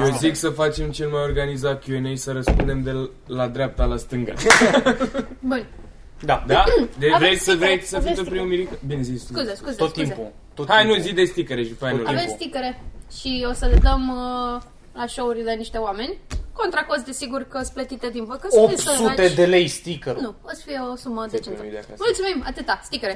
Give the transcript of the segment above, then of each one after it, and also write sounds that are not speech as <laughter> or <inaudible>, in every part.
Eu asta. zic să facem cel mai organizat Q&A să răspundem de la dreapta la stânga. Bun, Da. Da? De Avem vrei să stickere, vrei să avem fii tu stickere. primul mirică? Bine zis. tu. scuze, scuze, Tot scuze. timpul. Tot Hai nu, timpul. zi de stickere și după aia nu. Avem stickere și o să le dăm uh, la show-urile niște oameni. Contra cost, desigur, că sunt plătite din vă, că să fie 800 săraci. de lei sticker. Nu, o să fie o sumă decentă. primit de acasă. Mulțumim, atâta, stickere.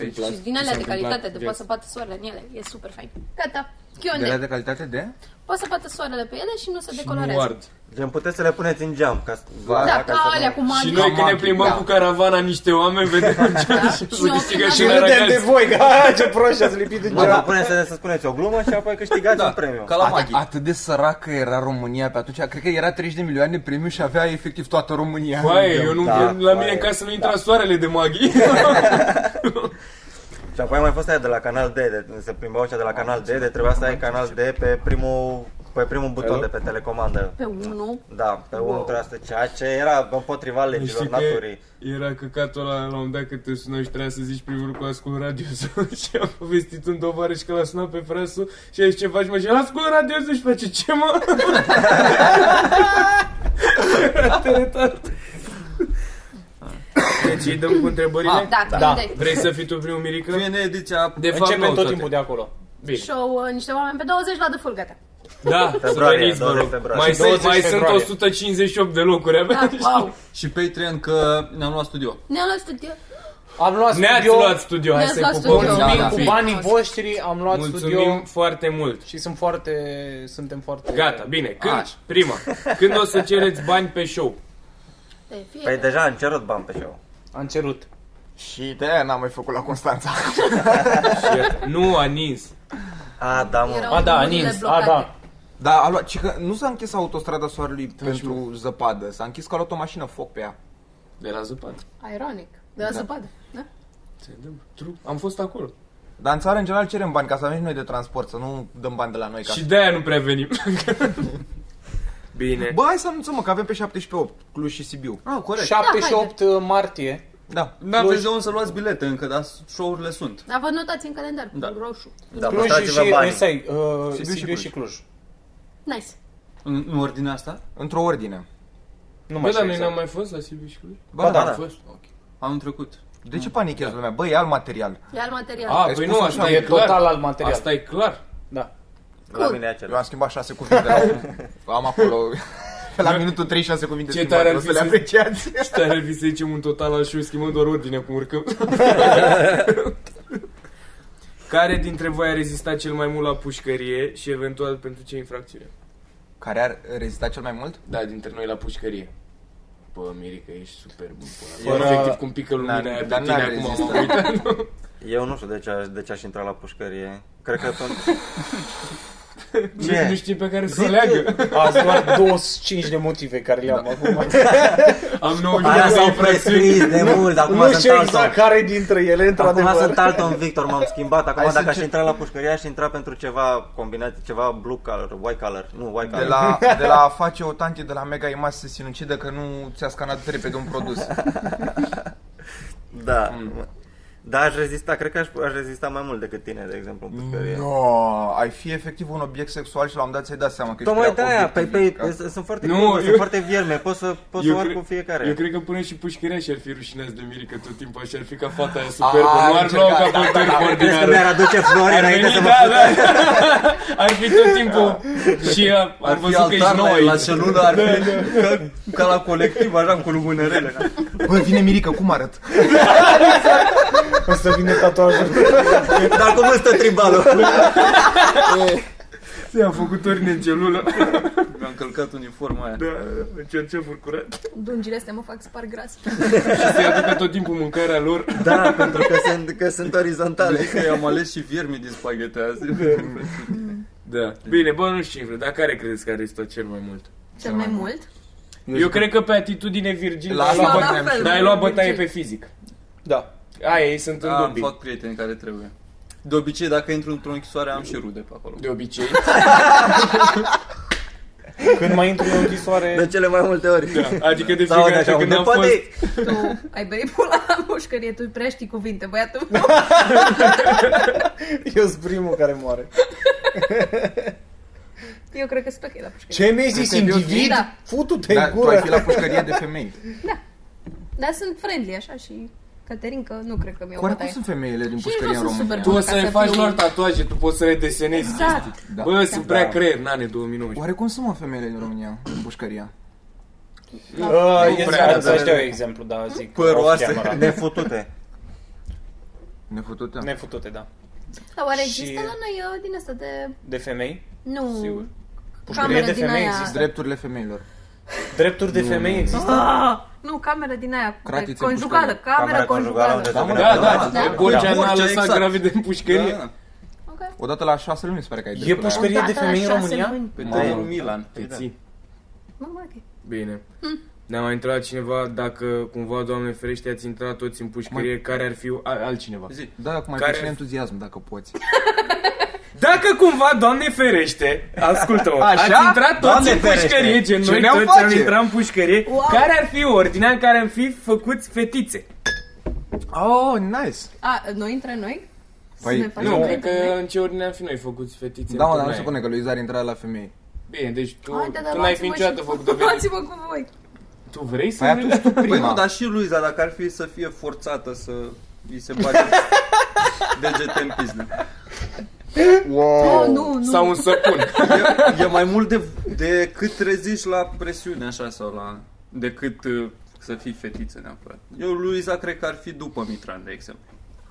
Nice. Și din alea de calitate, de viață. poate să bată soarele în ele. E super fain. Gata, De la Q&A. de calitate de? Poate să bată soarele pe ele și nu se Și nu decolorează. ard. Gen, puteți să le puneți în geam. Ca, Da, ca alea cu Și maghi. noi când ne plimbăm da. cu caravana niște oameni, vedem Da. ce Și să noi câștigă când și avem- la Râdem de răgați. voi, că a, <laughs> ce proști ați lipit în Mă, vă geam. puneți să, să spuneți o glumă și apoi câștigați un premiu. Ca la At- maghi. atât de săracă era România pe atunci. Cred că era 30 de milioane de premiu și avea efectiv toată România. Băi, eu nu Da, da, la mine băi. în casă nu intra soarele de maghi. <laughs> <laughs> Și apoi a mai fost aia de la Canal D, de, se plimbau ăștia de la Canal D, de trebuia să ai Canal D pe primul, pe primul buton de pe telecomandă. Pe unul. Da, pe unul trebuia să ceea ce era împotriva legilor Știi că naturii. era căcatul ăla la un moment dat că te sună și trebuia să zici primul lucru ascult radio <laughs> și a povestit un tovarăș că l-a sunat pe frasul și a zis ce faci mă și el ascult radio și face ce mă? <laughs> Era teretat. Deci îi dăm cu întrebările? Da, Da. Q&A. Vrei să fii tu primul mirică? Vine ediția... De fapt, Începem nu, tot toate. timpul de acolo. Bine. Show uh, niște oameni pe 20 la de full, gata. Da, să Februarie, veniți, vă 20 rog. februarie. Mai, sunt, 20 mai sunt februarie. 158 de locuri abia. Da, wow. Și Patreon că ne-am luat studio. Ne-am luat studio. Am luat Ne-ați studio, luat studio, hai Ne-ați să-i luat pupăm. studio. mulțumim Da, cu da. banii voștri, am luat Mulțumim studio foarte mult. și sunt foarte, suntem foarte... Gata, bine. Când, Așa. prima, când o să cereți bani pe show? De fie. Păi deja am cerut bani pe show. Am cerut. Și de aia n-am mai făcut la Constanța. <laughs> Nu, a nins. A, da, mă. Erau A, da, drumurile Nins, a, blocate. da. Da, a luat, ci că nu s-a închis autostrada soarelui pentru zăpadă. S-a închis că a luat o mașină foc pe ea. De la zăpadă. Ironic. De la zăpadă. Da? Se dă tru- Am fost acolo. Dar în țară, în general, cerem bani ca să avem și noi de transport, să nu dăm bani de la noi. Ca Și de aia nu prea venim. <laughs> Bine. Bă, hai să anunțăm, mă, că avem pe 17 Cluj și Sibiu. Ah, corect. 7 și 8 martie. Da. N-aveți de unde să luați bilete încă, dar show-urile sunt. Dar vă notați în calendar Da. cu roșu. Da, Cluj păstrați-vă și, banii. stai, uh, Sibiu și Sibiu Cluj. și Cluj. Nice. În, în ordinea asta? Într-o ordine. Nu Bă, mai dar știu noi exact. n-am mai fost la Sibiu și Cluj? Bă, Ba da. da. Am fost. Ok. Anul trecut. De ce panichezi lumea? Bă, e alt material. E alt material. A, Ai păi spus nu, așa, asta e e clar. total alt material. Asta e clar. Da. La mine e Eu acela. am schimbat 6 cuvinte la <laughs> Am acolo... <laughs> La minutul 36 cuvinte Ce schimbate, tare ar o fi să le să- apreciați. <laughs> Și tare ar fi să zicem un total al show, schimbăm doar ordinea cum urcăm. Care dintre voi a rezistat cel mai mult la pușcărie și eventual pentru ce infracțiune? Care ar rezista cel mai mult? Da, dintre noi la pușcărie. Bă, Mirica, ești super bun. Până. Fără- Efectiv cum pică lumina N-ar- aia pe dar tine n-ar acum rezista. m-am uitat. Eu nu știu de ce, aș- de ce aș intra la pușcărie. Cred că tot... Nu, Ce? nu știi pe care să o leagă. Azi doar 25 de motive care le-am acum. <laughs> Am 90 Aia de s-au infracțiuni. prescris de mult, acum Nu sunt știu altul. exact care dintre ele, Acum într-adevăr. sunt Alton Victor, m-am schimbat. Acum Hai să dacă aș încep- intra la pușcărie, aș intra pentru ceva combinat, ceva blue color, white color. Nu, white De color. la, <laughs> de la a face o tanti de la Mega Image să se sinucidă că nu ți-a scanat repede un produs. Da. Mm. Da, aș rezista, cred că aș, aș rezista mai mult decât tine, de exemplu, în pușcărie. No, ai fi efectiv un obiect sexual și la un dat ți-ai dat seama că Tocmai ești de prea aia, pe, pe, obiectificat. pe, sunt foarte Nu, cool, eu- sunt foarte vierme, pot să, pot să Eu urc cred- cu fiecare. Eu cred că până și pușcărea și-ar fi rușinați de Mirica tot timpul și ar fi ca fata aia superbă. A, Nu ar lua încercat, ca pe Crezi că ordinară. mi-ar aduce flori Ar înainte veni, să mă da, fut? da. <laughs> Ar fi tot timpul și a, Ar am fi văzut că ești altar nouă la, la aici. celulă, ar fi ca, ca la colectiv, așa, cu lumânărele. <laughs> Bă, vine Mirica, cum arăt? <laughs> O să vină tatuajul. Dar cum stă tribalul? <laughs> Ți-am făcut ordine în celulă. Mi-am călcat uniforma aia. Da, în cercefuri curat. Dungile astea mă fac să par gras. <laughs> Și să-i aducă tot timpul mâncarea lor. Da, pentru că sunt, că sunt orizontale. Adică i-am ales și viermi din spaghete azi. <laughs> Da. Bine, bă, nu știu cifre, dar care credeți că a rezistat cel mai mult? Cel mai mult? Eu cred că pe atitudine virgin, La dar ai la luat la bătaie- fel, dar ai luat bătaie virgin. pe fizic. Da. Aia ei sunt în Da, dubii. fac prieteni care trebuie. De obicei, dacă intru într-o închisoare, am și rude pe acolo. De obicei. <laughs> Când mai intru în închisoare... De cele mai multe ori. Da. Adică de Sau fiecare așa, dată când unde am fost... poate... Tu ai băit pula la mușcărie, tu prea știi cuvinte, băiatul. <laughs> Eu sunt primul care moare. Eu cred că sunt ok la pușcărie. Ce mi-ai zis, Cred că e ok. individ? Da. Futu-te Da, în tu ai fi gură. la pușcărie de femei. Dar sunt friendly așa și Caterinca nu cred că mi-o Oare cum bătaie. sunt femeile din Și pușcărie nu în sunt România? super Tu o să Ca le să faci fiu- doar tatuaje, tu poți să le desenezi Exact. chestii. Da. Bă, sunt prea Da. creier, nane 2019. Oare cum sunt mă femeile din România în pușcăria? Uh, Nu e prea, zi- dar- Să-ți dau eu exemplu, da, zic. Păroase. off camera. Nefutute. Nefutute? Nefutute, da. Dar oare Și- există la noi uh, din asta de... De femei? Nu... Sigur. Pușcărie Cameră de din femei aia... există. Drepturile femeilor. Drepturi de femei există? Ah, nu, cameră din aia de Cratițe conjugală, pușcărie. cameră Camera conjugală conjugală. unde Da, mă, se Da, vrea- da, da. da. Borcea Da. n-a Borcea, lăsat exact. gravid în pușcărie. Da, da. Ok. Odată la șase luni mi se pare că ai E dreptul la- pușcărie de Odată la femei în șase România? luni. Pe Mai- drumul Milan. Te ții. Mă, mă, ok. Bine. Ne-a mai întrebat cineva dacă cumva, Doamne ferește, ați intrat toți în pușcărie, care ar fi a- altcineva. Zi. Da, cu mai Care- puțin entuziasm, dacă poți. <laughs> Dacă cumva, Doamne ferește, ascultă-mă, Așa? ați intrat toți Doamne în ferește. pușcărie, gen Ce noi ne-am toți am face? intrat în pușcărie, Wow. care ar fi ordinea în care am fi făcuți fetițe? Oh, nice! A, noi între noi? Păi, Să ne facem Nu, noi cred că între noi? în ce ordine am fi noi făcuți fetițe? Da, mă, în dar nu turnaie? se spune că lui Izar intra la femei. Bine, deci tu, Haide, dar tu n-ai fi luați-mă niciodată și- făcut o <laughs> fetiță. Luați-mă cu voi. Tu vrei să Păi atunci tu Păi prima. nu, dar și Luiza, dacă ar fi să fie forțată să îi se bage <laughs> degete în pizdă. Oh, nu, nu. Sau un săpun. E, e mai mult de, decât reziști la presiune așa sau la... decât uh, să fii fetiță neapărat. Eu, Luiza, cred că ar fi după Mitran, de exemplu.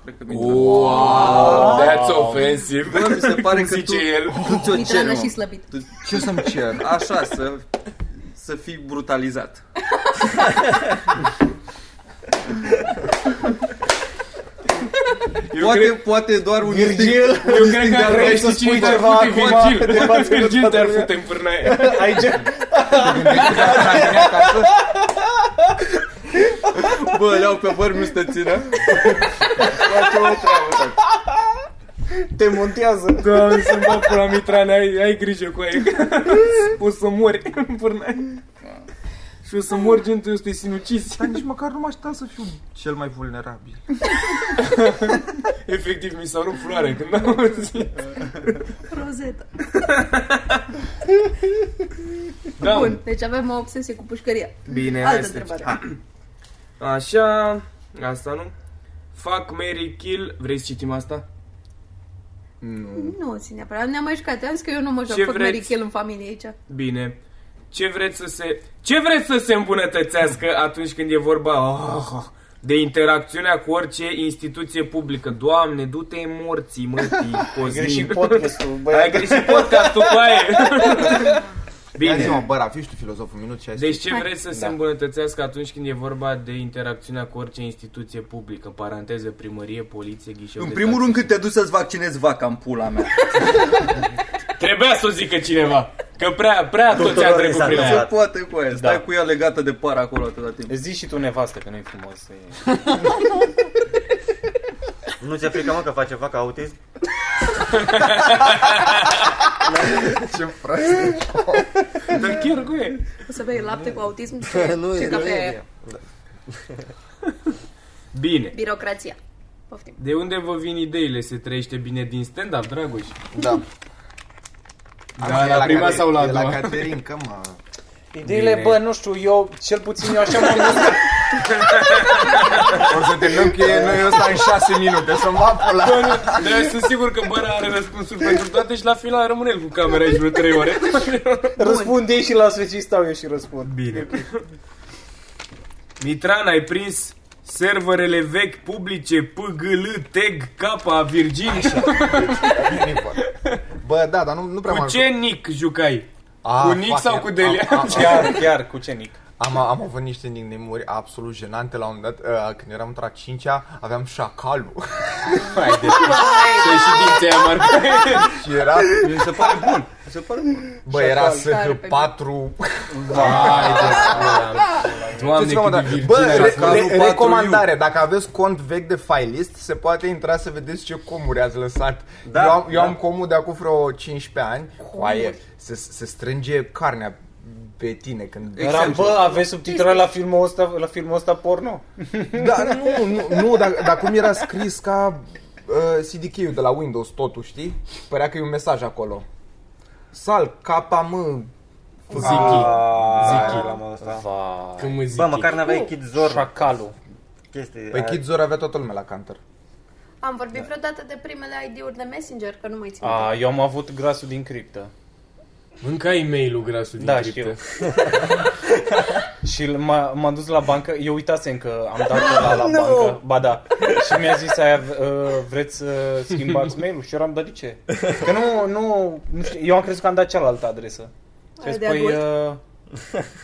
Cred că Mitran. Wow, that's offensive. Bă, mi se pare Cum că <laughs> zice tu, el. tu ți-o ceri, Mitrană mă. și slăbit. Tu, Ce să-mi cer? așa, să, să fii brutalizat. <laughs> Eu Poate, cred, poate doar un Virgil, instinct- eu cred că vrei vrei să să spui cine te-ar ceva fute acum Virgil. de față de Virgil toată te-ar lumea? fute în pârnaie. Ai gen... Bă, le-au pe băr, nu te țină. Te montează. Doamne, să-mi bag pula Mitran, ai, ai grijă cu aia. O să mori în pârnaie. Și o să mor gen tu, o să te sinucizi. Dar nici măcar nu mă așteptam să fiu cel mai vulnerabil. <laughs> Efectiv, mi s-a rupt floare când am auzit. Rozetă. <laughs> Da, Bun, deci avem o obsesie cu pușcăria. Bine, hai Altă să întrebare. Așa, asta nu? Fuck, Mary Kill. Vrei să citim asta? Nu. Nu țin neapărat. Ne-am mai jucat. Am zis că eu nu mă joc Ce Fuck, vreți? Mary Kill în familie aici. Bine. Ce vreți să se... Ce vreți să se îmbunătățească atunci când e vorba oh, de interacțiunea cu orice instituție publică? Doamne, du-te în morții, mătii, <laughs> Ai Cosmin. greșit podcastul, Ai băiat. <laughs> greșit podcastul cu aia. Bine. Zi-mă, Bine. bă, Rafi, tu filozof un minut și ai Deci ce vreți să se Da. îmbunătățească atunci când e vorba de interacțiunea cu orice instituție publică? Paranteză, primărie, poliție, ghișeu În de primul taxe. rând când te duci să-ți vaccinezi vaca în pula mea. <laughs> Trebuia să o zică cineva. Că prea, prea tot Tuturor ți-a li trecut s-a prin Se aia. întâmplat. poate cu aia, stai Da. cu ea legată de par acolo atâta timp. Zici și tu nevastă că nu-i frumos să Nu ți-e frică, mă, că face vaca autism? <laughs> Ce frate. Dar chiar cu e. O să bei lapte cu autism? <laughs> Nu Ce e, cafea nu e e. aia? Bine. Birocrația. Poftim. De unde vă vin ideile? Se trăiește bine din stand-up, Dragoș? Da. Da, la prima Cate- sau la a e La doua? Caterinca, mă. Ideile, Bine. bă, nu știu, eu, cel puțin eu așa m-am gândit. O să terminăm că e noi ăsta în șase minute, să-mi va pula. Bă, nu, Dar eu sunt sigur că Băra are răspunsuri pentru toate și la final rămâne el cu camera aici vreo 3 ore. Răspund ei și la sfecii stau eu și răspund. Bine. Mitran, ai prins serverele vechi publice PGL, TEG, K, Virgin Bă, da, dar nu, nu prea Cu m-am ce nick jucai? Ah, cu Nick fuck, sau ia. cu Delia? Ah, ah, ah. Chiar, chiar, cu ce nic? Am, am avut niște nickname-uri absolut jenante la un moment dat, uh, când eram într-a cincea, aveam șacalul. Hai de Să și din țea, Marco. și era, Mi se pare bun. Mi se pare bun. bă, era Tare pe SH4. Hai de pula. Doamne, Deci, cât de da. virgin Bă, era re, calul. re, 4U. recomandare, dacă aveți cont vechi de filelist, se poate intra să vedeți ce comuri ați lăsat. Da, eu am, eu da. am comul de acum vreo 15 ani. Oaie, se, se strânge carnea pe tine când... Era, bă, aveți subtitrări la filmul ăsta, la filmul ăsta porno? Da, nu, nu, nu dar, dar cum era scris ca uh, CDK-ul de la Windows, totul, știi? Părea că e un mesaj acolo. Sal, KM, Ziki. Ah, Ziki. la modul ăsta. Va... Când mă zic. Bă, măcar n-aveai Kidzor Șacalul. chestii. Păi aia- Kidzor avea toată lumea la Counter. Am vorbit vreodată de primele ID-uri de Messenger, că nu mai țin. A, eu am avut grasul din criptă. Încă ai e-mail-ul grasul din Da, criptă. <laughs> Și m-a, m-am dus la bancă, eu uitasem că am dat la, <laughs> la bancă, ba da, și mi-a zis aia, uh, vreți să schimbați <laughs> mail-ul? Și eu am dat de ce? Că nu, nu, nu știu, eu am crezut că am dat cealaltă adresă. Și a zis, Aia de păi, agult?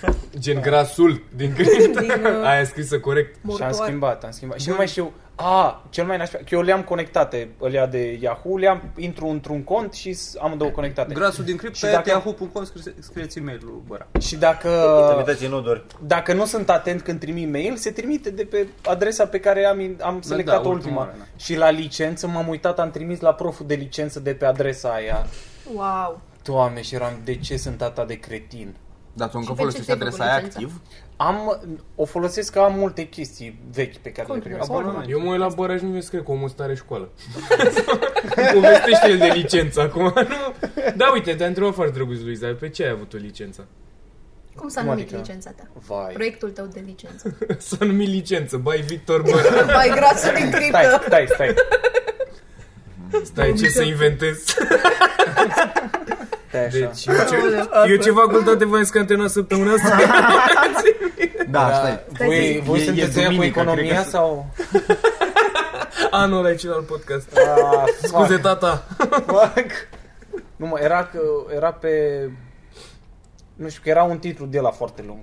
uh, Gen grasul din criptă. Din, uh, Aia e scrisă corect. și am mortoar. schimbat, am schimbat. Și nu mai știu, a, cel mai nașpa, că eu le-am conectate, alea de Yahoo, le-am, intru într-un cont și s- am două conectate. Grasul din criptă, Și pe dacă- yahoo.com scrie- scrieți e-mail-ul Băra. Și dacă, Trimite ținuturi. dacă nu sunt atent când trimit mail, se trimite de pe adresa pe care am, am selectat-o da, ultima. ultima oară, da. Și la licență m-am uitat, am trimis la proful de licență de pe adresa aia. Wow. Doamne, și eram, de ce sunt tata de cretin? Dar tu încă Și pe ce folosești ți-ai adresa făcut aia licența? activ? Am, o folosesc că am multe chestii vechi pe care Cum le te primesc. faci? Abonament. Eu mă uit la Băra și nu vezi, cred că omul ăsta are școală. <laughs> Povestește el de licență acum. <laughs> Nu. Da, uite, te-a întrebat foarte drăguț, Luiza, pe ce ai avut o licență? Cum s-a Cum numit adică? licența ta? Vai. Proiectul tău de licență. <laughs> S-a numit licență, bai Victor Băra. Mai grasul din Stai, criptă. stai, stai. Stai, ce să inventez? Stai așa. Deci, eu, ce, eu ce facultate voiam să antena săptămâna asta? <laughs> Da, stai. voi voi e- e sunteți aia cu duminică, economia cred că- sau? <laughs> Anul ăla e celălalt podcast. Ah, Scuze, tata. Fuck. Nu mă, era, că, era pe... Nu știu, că era un titlu de la foarte lung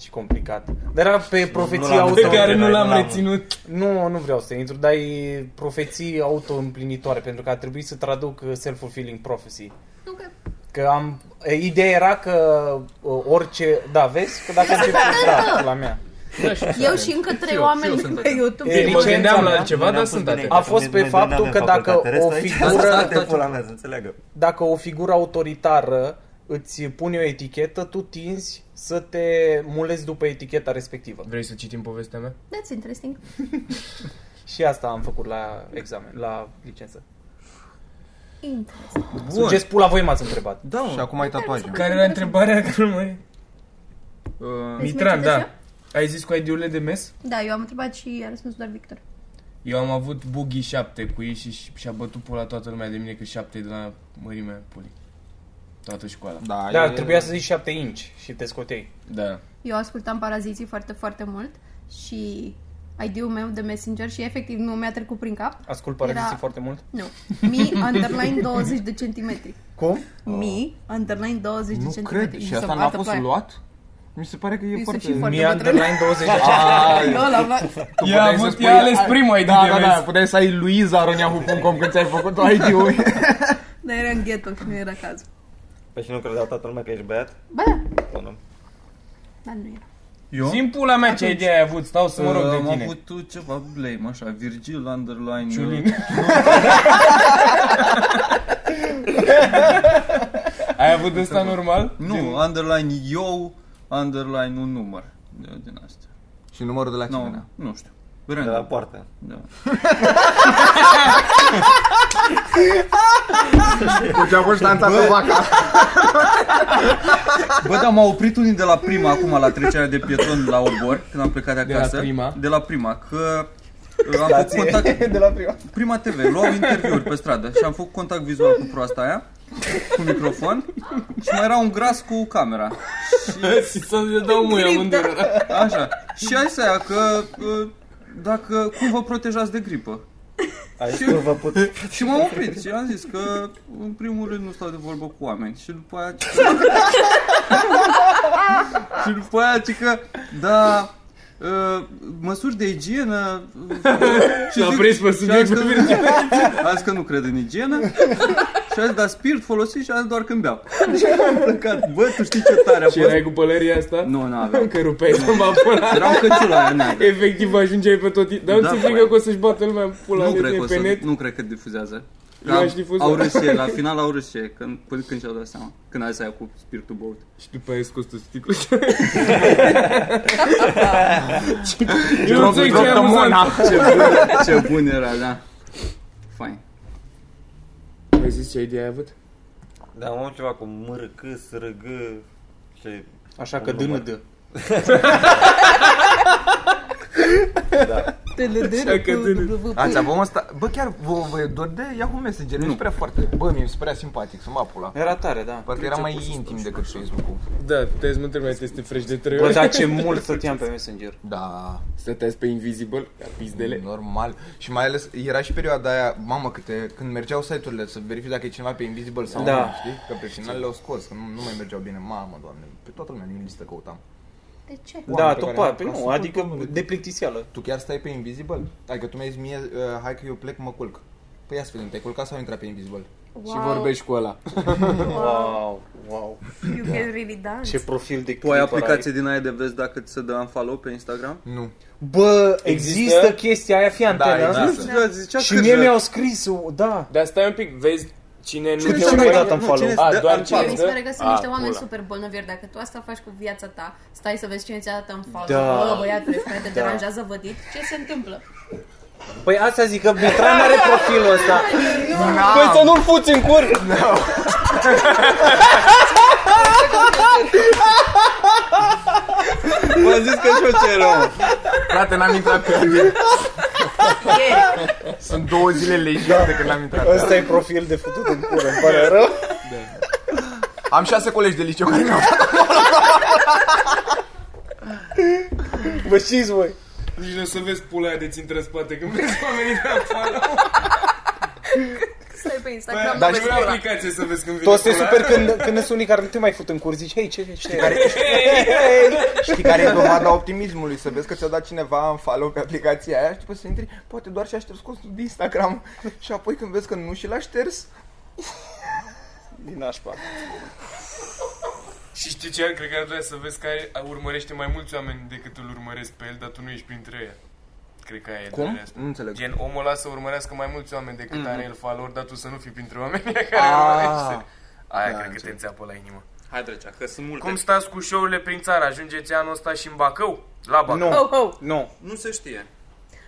și complicat. Dar era pe profeții l-am auto... Pe Uite, care nu nu l-am l-am- reținut. Nu, nu vreau să intru, dar e profeții auto-împlinitoare, pentru că a trebuit să traduc uh, self-fulfilling prophecy. Ok. Că am... e, Ideea era că uh, orice... Da, vezi? Că dacă încep... Da, la mea. Eu și încă trei Și eu, oameni și eu sunt pe atent. YouTube. E, Mă licența gândeam la mea- altceva, Noi dar n-am sunt fost atent. A fost pe Noi- noi faptul n-avem că dacă facultate. o Restul aici, figură- Asta te pula mea, să înțeleagă. Dacă o figură autoritară îți pune o etichetă, tu tinzi să te mulezi după eticheta respectivă. Vrei să citim povestea mea? That's interesting. <laughs> Și asta am făcut la examen, la licență. Interesting. Sugeți pula, voi m-ați întrebat. Da, Și acum ai tatuaje. Care era întrebarea? Că nu mai... Uh, Mitran, menționez da. Ai zis cu ID-urile de mes? Da, eu am întrebat și a răspuns doar Victor. Eu am avut buggy 7 cu ei și și-a bătut pula toată lumea de mine că 7 e de la mărimea pulii. Toată școala. Da, Da, e- trebuia să zici 7 inch și te scoteai. Da. Eu ascultam Paraziții foarte, foarte mult și ID-ul meu de Messenger și efectiv nu mi-a trecut prin cap. Ascult paraziții Era- foarte mult. Nu. Mi underline <laughs> 20 de centimetri. Cum? Mi underline 20 de Nu centimetri. cred. Mi Și se asta n-a bată fost ploaia. luat? Mi se pare că e Mi se foarte... și foarte Mi underline 20 de Eu l-am luat. Ea a puteai să avut, spui- ea a ales prima ID Da, de da, mes. da, puteai să ai luiza.ronyahu.com când ți-ai făcut ID-ul. <laughs> Dar era în ghetto și nu era cazul. Păi și nu credeau toată lumea că ești băiat? Ba da, Sau nu? dar nu era. Eu? Zim pula mea ce idee ai avut, stau să mă rog Uh, de am tine. avut uh, ceva blame, așa, Virgil, underline... Ciulin. <laughs> Ai avut ăsta normal? Nu, underline eu, underline un număr. De, din astea. Și numărul de la Nu, cine? nu știu. De la Random. poartă. Da. <laughs> Cu ce a fost danțată vaca. Bă, da, m-a oprit unii de la prima acum la trecerea de pietoni la Obor, când am plecat de De la acasă. prima? De la prima, că uh, am făcut contact... <laughs> de la prima. Prima TV, luau interviuri pe stradă și am făcut contact vizual cu proasta aia, cu microfon și mai era un gras cu camera. <laughs> Și să ne dau muia amândură. Așa. Și ai să ia că uh, dacă cum vă protejați de gripă. Ai curvă put. <laughs> Și m-am oprit și am zis că în primul rând nu stau de vorbă cu oameni și după aia <laughs> și după aia ci că da uh, măsuri de igienă și S-a zic- prins pe și am zis subiectul că, am <laughs> zis că nu cred în igienă și a zis, dar spirit folosit și a zis doar când beau și am plecat, bă, tu știi ce tare a Și fost? erai cu pălăria asta? Nu, nu aveam Că rupeai să mă pula. Eram căciula aia neagră Efectiv ajungeai pe tot Dar nu Da, ți frate. frică că o să-și bată lumea în pula nu de cred, tine că o pe să, net? nu cred că difuzează. Nu aș difuza. Au râs și ei, la final au râs și ei, când, până când și-au dat seama. Când a zis aia cu spiritul băut. Și după aia ai scos tu sticlă Eu <laughs> nu înțeleg ce e amuzant Ce bun, ce bun era, da. Fain. Ai zis ce idee ai avut? Da, am avut ceva cu mârâc, srâg și... Așa că dână dă. Așa că tânăr. Ați avut ăsta? Bă, chiar vă, vă e dor de Yahoo Messenger? Nu. prea foarte... Bă, mi se părea simpatic, să mă pula. Era tare, da. Parcă era mai intim decât Facebook-ul. Da, te mă trebuie să te fresh de trei Bă, ori. dar ce <laughs> mult stăteam pe Messenger. Da, Stăteați pe Invisible, ca pizdele. normal. Și mai ales, era și perioada aia, mamă, câte, când mergeau site-urile să verifici dacă e cineva pe Invisible sau Da. nu, știi? Că pe final le-au scos, că nu, nu mai mergeau bine. Mamă, doamne, pe toată lumea din listă căutam. De ce? Da, pe tot care pa, am- pe ca nu, super adică domnule. de plictisială. Tu chiar stai pe Invisible? Adică tu mi-ai zis mie, uh, hai că eu plec, mă culc. Păi ia să vedem, te-ai culcat sau ai intrat pe Invisible? Și vorbești cu ăla. <laughs> Wow, wow. You can really dance. Ce profil de Tu ai creeper aplicație din aia de vezi dacă ți se dă un follow pe Instagram? Nu. Bă, există, Există? chestia aia, fii antenă. există. Nu știu, zicea Și că mie de- mi-au scris, da. Dar stai un pic, vezi cine nu Cine te ce mi-a dat nu, în follow? cine A, îți dă doar un cine follow. Mi se pare că sunt A, niște oameni pula. super bolnavi. Dacă tu asta faci cu viața ta, stai să vezi cine ți-a dat în follow. Da. Bă, băiatule, care te deranjează vădit, ce se întâmplă? Păi asta zic că Mitran are profilul ăsta. Păi să nu-l fuți în cur! V-am zis că și eu ce rău. Frate, n-am intrat pe el. <laughs> Sunt două zile legit de când n-am intrat pe el. Ăsta e profil de futut în cură, îmi pare rău. Am șase colegi de liceu care mi-au <laughs> Vă știți voi. Nici nu o să vezi pula aia de ți intră în spate când vezi oamenii de afară. <laughs> Stai pe Instagram, Dar nu și vezi Nu e pula. aplicație să vezi când vine Toți se pula. super când, când sunt unii care nu te mai fut în curs, zici, hei, ce, ce, care, Știi care e dovada optimismului? Să vezi că ți-a dat cineva în follow pe aplicația aia și după să intri, poate doar și-a șters costul de Instagram. Și apoi când vezi că nu și l-a șters, din nașpa. Și știi ce? Cred că ar trebui să vezi care urmărește mai mulți oameni decât îl urmăresc pe el, dar tu nu ești printre ei. Cred că aia e Cum? durerea asta. Nu înțeleg. Gen, omul ăla să urmărească mai mulți oameni decât Mhm. are el follower, dar tu să nu fii printre oamenii <laughs> care îl urmărește. Aia Da, cred că te înțeleg. înțeapă la inimă. Hai trecea, că sunt multe. Cum stați cu show-urile prin țară? Ajungeți anul ăsta și în Bacău? La Bacău. Nu, Oh, oh. nu. Nu se știe.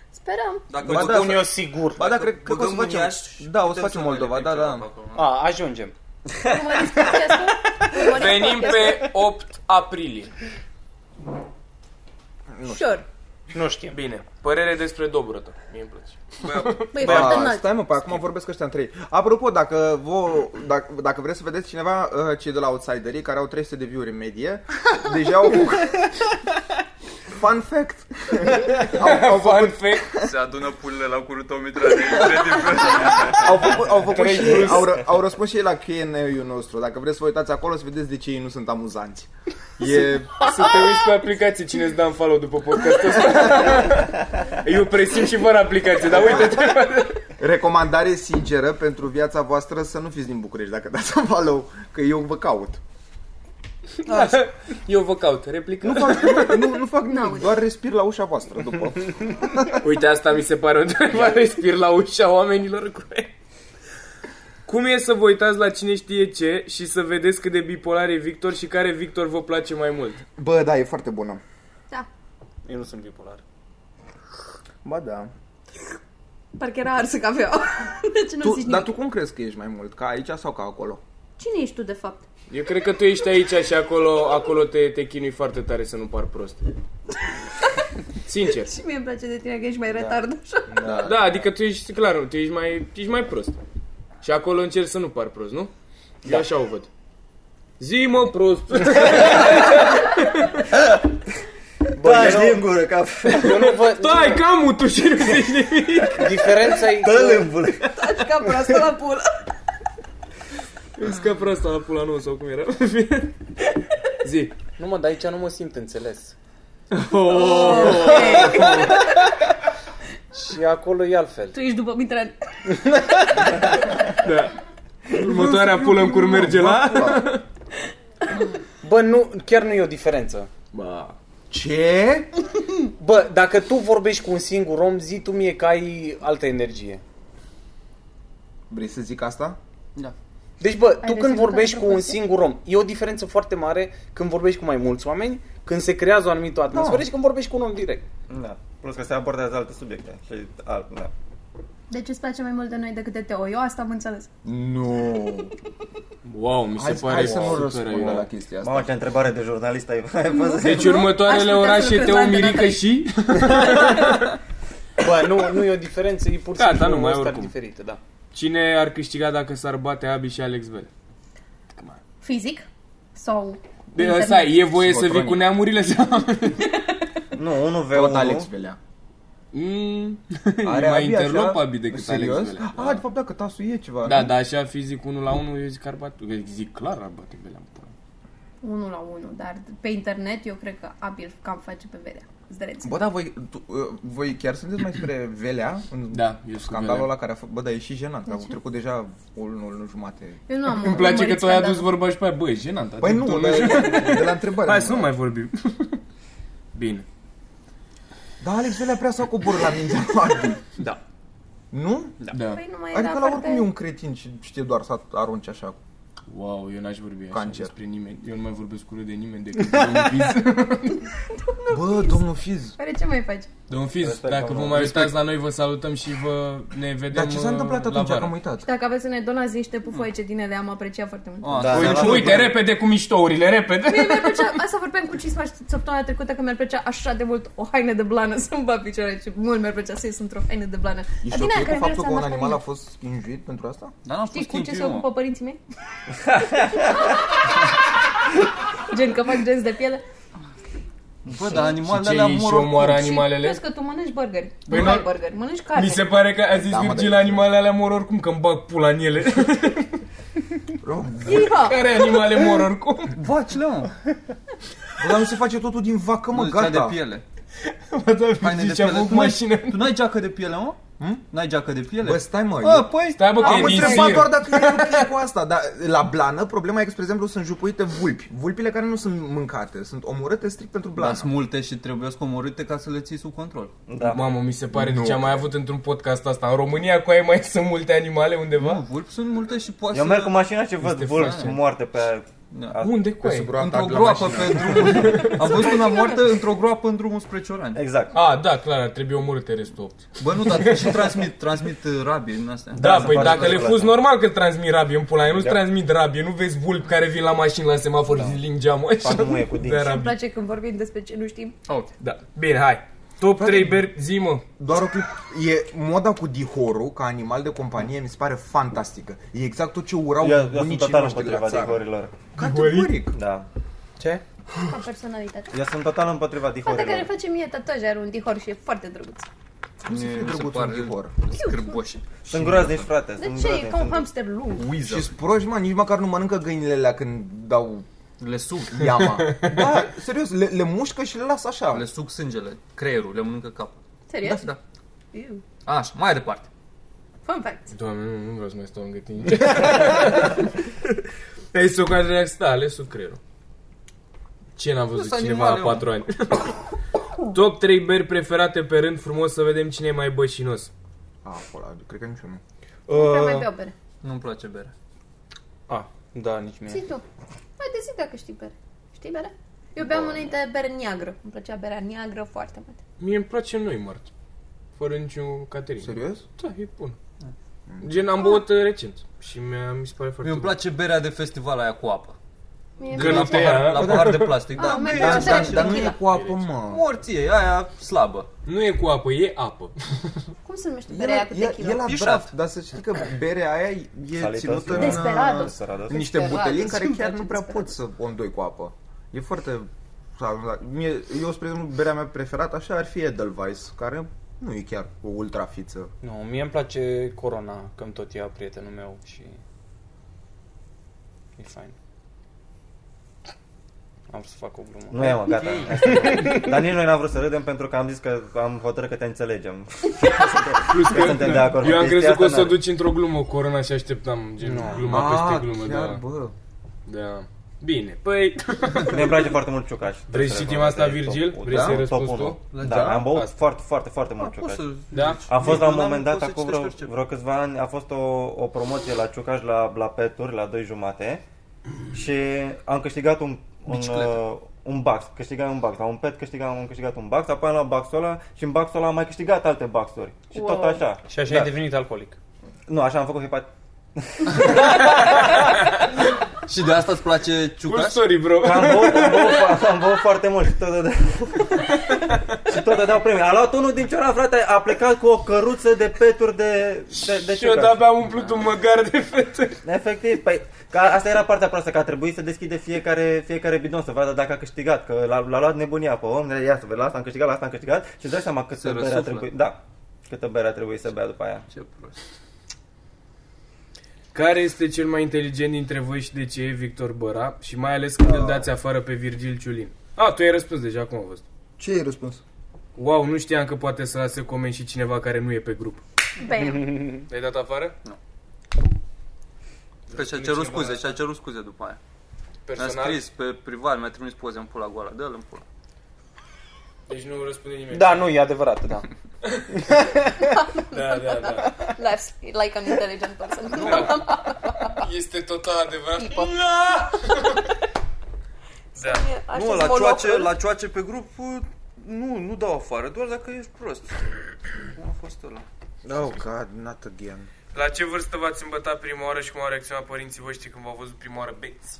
Sperăm. Dacă Vă da, spun să- eu sigur. Ba da, cred, cred că o să băgăm în facem. Iași, Da, o să putem facem mai Moldova, ridicăm da, ceva da. pe acolo. A, ajungem. Urmăriți podcastul? Urmăriți Venim podcastul? pe 8 aprilie. Sure. Nu știm. Bine. Părere despre Dobrătă. Mie îmi place. Băi, Ba, foarte înalt. stai mă, pe acum vorbesc ăștia între ei. Apropo, dacă, vă, dacă, dacă vreți să vedeți cineva, uh, cei de la Outsiderii, care au 300 de view-uri în medie, deja au <laughs> făcut... Fun fact! <laughs> au, au, Fun făcut, fact. Se adună pulele la curul tău, Mitra, de incredibil. <laughs> au, făcut, au, făcut Trei și, plus. au, ră- au răspuns și ei la Q&A-ul nostru. Dacă vreți să vă uitați acolo, să vedeți de ce ei nu sunt amuzanți. <laughs> E... Să te uiți pe aplicație cine îți dă în follow după podcastul ăsta. Eu presim și fără aplicație, dar uite-te. Recomandare sinceră pentru viața voastră să nu fiți din București dacă dați un follow, că eu vă caut. <laughs> Eu vă caut, replică. Nu fac, nu, nu fac nimic, N-aud. doar respir la ușa voastră după. <laughs> Uite, asta mi se pare o întrebare. Respir la ușa oamenilor cu Cum e să vă uitați la cine știe ce și să vedeți cât de bipolar e Victor și care Victor vă place mai mult? Bă, da, e foarte bună. Da. Eu nu sunt bipolar. Ba da. Parcă era arsă cafeaua. <laughs> Deci nu Tu, zici dar nimic. tu cum crezi că ești mai mult? Ca aici sau ca acolo? Cine ești tu, de fapt? Eu cred că tu ești aici și acolo, acolo te, te chinui foarte tare să nu par prost. <laughs> Sincer. Și mie îmi place de tine că ești mai retard așa. Da, adică tu ești, clar, tu ești mai, tu ești mai prost. Și acolo încerci să nu par prost, nu? Eu așa o văd. Zi mă prost! <laughs> Bă, Taci eu, nu, din gură, ca... eu nu văd... Stai, cam tu și nu zici nimic. Diferența e că... Tălâmbule. Taci ca proastă la pulă. Îți că prosta la pula nu sau cum era. <laughs> Zi. Nu mă, dar aici nu mă simt înțeles. Și acolo e altfel. Tu ești după Mitran. <laughs> Da. Următoarea pulă în cur merge la... Bă, nu, chiar nu e o diferență. Ba. Ce? <laughs> Bă, dacă tu vorbești cu un singur om, zi tu mie că ai altă energie. Vrei să zic asta? Da. Deci, bă, tu reținut când vorbești într-o cu un chestie? singur om, e o diferență foarte mare când vorbești cu mai mulți oameni, când se creează o anumită atmosferă Da. și când vorbești cu un om direct. Da. Plus că se abordează alte subiecte. Și alt, da. Deci îți place mai mult de noi decât de Teo. Eu asta am înțeles. Nu. Wow, mi se Hai, pare hai să nu super răspund aiurea. la chestia asta. Mamă, ce întrebare de jurnalist ai ai văzut? Deci Nu? următoarele Aș putea orașe să lucrez Teo la Antena Mirică 3. și... Bă, nu, nu e o diferență, e pur și Da, simplu da, nu, mai o stare oricum. diferită, da. Cine ar câștiga dacă s-ar bate Abi și Alex Vele? Fizic? Sau... De internet? stai, e voie să vii Psihotronic. cu neamurile sau... <laughs> Nu, unul v Tot 1 Alex Velea. Mm, Are e <laughs> mai abi interlop așa? Abi decât Serios? Alex Vele. Ah, de fapt, dacă tasul e ceva. Da, nu? da, așa fizic unul la unul, eu zic că ar bate, eu zic clar ar bate Vele. Unul la unul, dar pe internet eu cred că Abil cam face pe vedea. Zdreț. Bă, da, voi, tu, uh, voi chiar sunteți mai spre Velea? În Da, eu sunt Scandalul Velea. ăla care a fost... Bă, dar e și jenant, că a trecut deja o lună, o lună jumate. Eu nu am Îmi place că urmărit tu ai adus scandalul. vorba și pe aia, băi, jenant. Păi adică nu, tu dar de la întrebare. Hai să nu mai vorbim. <laughs> Bine. Da, Alex Velea prea s-a coborât la mintea lui. Da. Nu? Da. Păi nu mai era Adică la foarte... oricum e un cretin și știe doar să arunce așa. Wow, eu n-aș vorbi așa Cancer. despre nimeni. Eu nu mai vorbesc urât de nimeni decât domnul Fiz. <laughs> <laughs> Bă, domnul Fiz. Care ce mai faci? Domnul Fiz, Respect, dacă vă domnul. mai uitați la noi, vă salutăm și vă ne vedem Dar ce s-a uh, întâmplat la atunci, vară. că am uitat? Dacă aveți să ne donați niște pufoice din ele, am apreciat foarte mult. Ah, Da, da, da, Uite, da. uite, repede cu miștourile, repede. Mie mi-ar plăcea, asta vorbeam cu Cisma săptămâna trecută, că mi-ar plăcea așa de mult o haină de blană să-mi bat picioare și mult mi-ar plăcea să ies într-o haină de blană. Ești Dar din aia ok care cu faptul merge că un la animal a familie. fost injuit pentru asta? Dar n-am Știți fost cu ce se ingiu, mă. ocupă părinții mei? <laughs> Gen că fac genți de piele? Bă, dar Și animalele ce alea iei și mor omoară oricum. animalele? Crezi că tu mănânci burgeri. Păi nu nu- ai burgeri, mănânci carne. Mi se pare că a zis Da, mă, Virgil, dar- animalele alea mor oricum, că îmi bag pula în ele. <laughs> Iha! Care animale mor oricum? Vacile, mă. Bă, dar nu se face totul din vacă, mă, Nu, cea gata. de piele. Bă, da, Haine de Virgil ce-a piele. făcut Tu n-ai- mașină. Tu n-ai geacă de piele, mă? Hm? N-ai geacă de piele? Bă, stai mă, Bă, eu- păi... Stai bă, că Am e din întrebat sir. doar dacă e ok cu asta, dar la blană problema e că, spre exemplu, sunt jupuite vulpi. Vulpile care nu sunt mâncate, sunt omorâte strict pentru Dar blană. sunt multe și trebuie să omorâte ca să le ții sub control. Da. Mamă, mi se pare Nu. de ce am mai avut într-un podcast asta. În România cu aia mai sunt multe animale undeva? Nu, vulpi sunt multe și poate Eu să... merg cu mașina și văd Este vulpi fain. moarte pe... Da. Asta. Unde cu Pe aia? sub groapa Într-o de la groapă mașină. pe drumul... Am văzut una moartă într-o groapă în drumul spre Ciorani. Exact. A, da, clar, ar trebui omorâte restul 8. Bă, nu, dar și transmit, transmit uh, rabie din astea. Da, Da, se păi face dacă le întâmplă fuzi asta. normal că transmit rabie în pula aia, nu-ți Da. transmit rabie, nu vezi vulpi care vin la mașini la semafor și ling geamul așa. Fac muie cu dinți. <laughs> De Îmi rabie. place când vorbim despre ce nu știm. Ok, da. Bine, hai. Top 3 ber, zi mă. Doar o clip. E moda cu dihorul ca animal de companie mi se pare fantastică. E exact tot ce urau Eu, eu sunt bunicii total noștri la împotriva țară. dihorilor. Categoric. Da. Ce? Ca personalitate. Eu sunt total împotriva Fata care dihorilor. face mie tatuaj are un dihor și e foarte drăguț. Nu se Mie fie mi se drăguț un pare dihor. scârboși. Sunt groaznici, frate. De Sunt ce? E groaznici. ca un sunt- hamster lung. Și Weasel. sproși, mă, nici măcar nu mănâncă găinile alea când dau Le suc. iama. <laughs> Da, serios, le, le mușcă și le lasă așa. Le suc sângele, creierul, le mănâncă capul. Serios? Da, da. Iu. Așa, mai departe. Fun fact. Doamne, nu, nu vreau să mai stau lângă tine. <laughs> Ai să o care reacție, da, ales sub creierul. Ce n-a văzut Sunt cineva animale, la 4 ani? Top 3 beri preferate pe rând, frumos să vedem cine e mai bășinos. A, ăla, cred că nici eu nu. Nu prea mai Uh, beau bere. Nu-mi place bere. a, da, nici mie. Zi tu. Hai de zi dacă știi bere. Știi bere? Eu beam înainte bere neagră. Îmi plăcea berea neagră foarte mult. Mie îmi place noi mart. Fără nicio caterină. Serios? Da, e bun. Gen, am băut uh, recent și mi-a, mi se pare foarte Mie îmi bun. place berea de festival aia cu apă. Mie De îmi la nu te place- ia. pahar, la pahar de plastic. Ah, Da, mi-e Dar, place dar, și dar nu tequila. e cu apă, mă. morție, aia slabă. Nu e cu apă, e apă. <laughs> Cum se numește E berea la, aia cu e, tequila? e la Pișat. draft, dar să știi că berea aia e Salitos, ținută în, da. Desperados. uh, Sărados. în niște Desperados. butelii în care <laughs> Îmi chiar place nu prea Desperados. poți să o îndoi cu apă. E foarte sau, da, mie, eu, spre exemplu, berea mea preferată așa ar fi Edelweiss, care nu e chiar o ultra fiță. Nu, mie îmi place Corona, că îmi tot ia prietenul meu și e fain. Am vrut să fac o glumă. Nu e, mă, gata. <laughs> Dar nici noi n-am vrut să râdem pentru că am zis că am hotărât că te înțelegem. <laughs> Plus Că suntem de acord. eu am cu crezut chestia că o asta, să o n-are. duci într-o glumă Corona și așteptam gen Nu. gluma peste glumă, chiar, da. bă. Da. Bine, păi <laughs> Mie îmi place foarte mult Ciucaș. Vrei să citim asta, Virgil? Vrei să-i răspunzi tu? Da, am băut Asta. foarte, foarte, foarte Ah, mult Ciucaș. Da? Am fost la un N-am moment dat, fost să acum vreo, citești orice. vreo câțiva ani, a fost o, o promoție la Ciucaș la, la peturi, la 2 jumate și am câștigat un, un, Bicicletă. uh, un box, câștigai un box, la un pet câștigam, am câștigat un box, apoi am luat boxul ăla și în boxul ăla am mai câștigat alte boxuri și tot Wow. așa. Și așa da. ai devenit alcoolic. Nu, așa am făcut hepat... <laughs> Și de asta îți place Cool ciucaș? story, bro. Că am băut, am băut, fo- am băut foarte mult și tot dădeau, <laughs> și tot dădeau premii. A luat unul din cioran, frate, a plecat cu o căruță de peturi de, de, de Și eu ciucaș. de-abia am umplut un măgar de fete. Efectiv, păi, ca, asta era partea proastă, că a trebuit să deschide fiecare, fiecare bidon să vadă dacă a câștigat, că l-a, l-a luat nebunia pe om, ia să vezi, la asta am câștigat, la asta am câștigat și îți dai seama câtă Se bere a răsuflă. trebuit, da, câtă bere a trebuit să bea după aia. Ce prost. Care este cel mai inteligent dintre voi și de ce e Victor Băra? Și mai ales când îl dați afară pe Virgil Ciulin. A, tu ai răspuns deja, acum am văzut. Ce ai răspuns? Wow, nu știam că poate să lase coment și cineva care nu e pe grup. Bam. <laughs> L-ai dat afară? Că și-a cerut scuze, și-a cerut scuze după aia. Mi-a Personal? scris pe privat, mi-a trimis poze în pula goală. Dă-l în pula. Deci nu răspunde nimeni. Da, nu, e adevărat, da. <laughs> Da, da, da. Laughs like an intelligent person. <laughs> Este total adevărat. Tipă. Da. Nu, la cioace, la cioace pe grup, nu, nu dau afară, doar dacă ești prost. Nu a fost ăla. Oh, God, not again. La ce vârstă v-ați îmbătat prima oară și cum au reacționat părinții voștri când v-au văzut prima oară beți?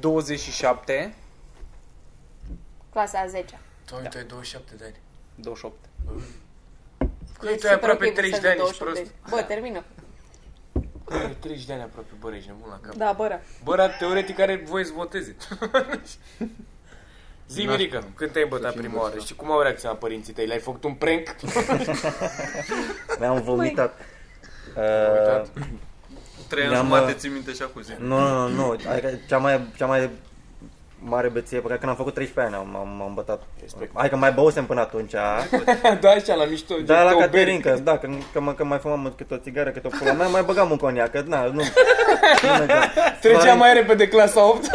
27, Clasa a 10. Tu, tu ai 27 de ani. 28. Că tu ai aproape 30 de ani, ești prost. Bă, termină. Ai 30 de ani aproape, bă, ești nebun la cap. Da, bără. Bă, teoretic are voie să voteze. <laughs> Zi, Mirica, când te-ai bătat prima oară și cum au reacționat părinții tăi? Le-ai făcut un prank? <laughs> Mi-am vomitat. Uitat. Uh, Trei ani Ne-am, jumate uh, ții minte și acum zi. nu, nu, nu, nu, adică cea mai, cea mai mare beție pe care când am făcut 13 ani am, am, am bătat. Adică mai băusem până atunci. <laughs> da, așa, la mișto. gen Da, la două Caterinca, da, că, că, mă, că mai fumam câte o țigară, câte o pula mea, mai băgam un coniac, că na, nu. nu mergea. <laughs> Trecea Florin- mai repede clasa 8.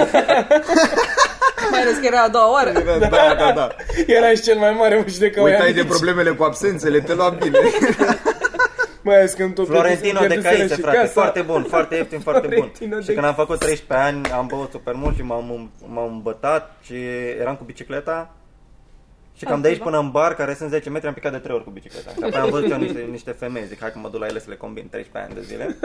<laughs> Mai ales că era a doua oară. Da, da, da. <laughs> Era și cel mai mare mă și de că Uitai de problemele cu absențele, te lua bine. <laughs> Mai ales când tot Florentino de Caise, frate, foarte bun, foarte ieftin, foarte bun. Florentino Și de când am făcut 13 ani, am băut super mult și m-am, m-am îmbătat și eram cu bicicleta. Și cam de aici până în bar, care sunt 10 metri, am picat de 3 ori cu bicicleta. Și apoi am văzut eu niște, niște femei, zic, hai că mă duc la ele să le combin 13 ani de zile.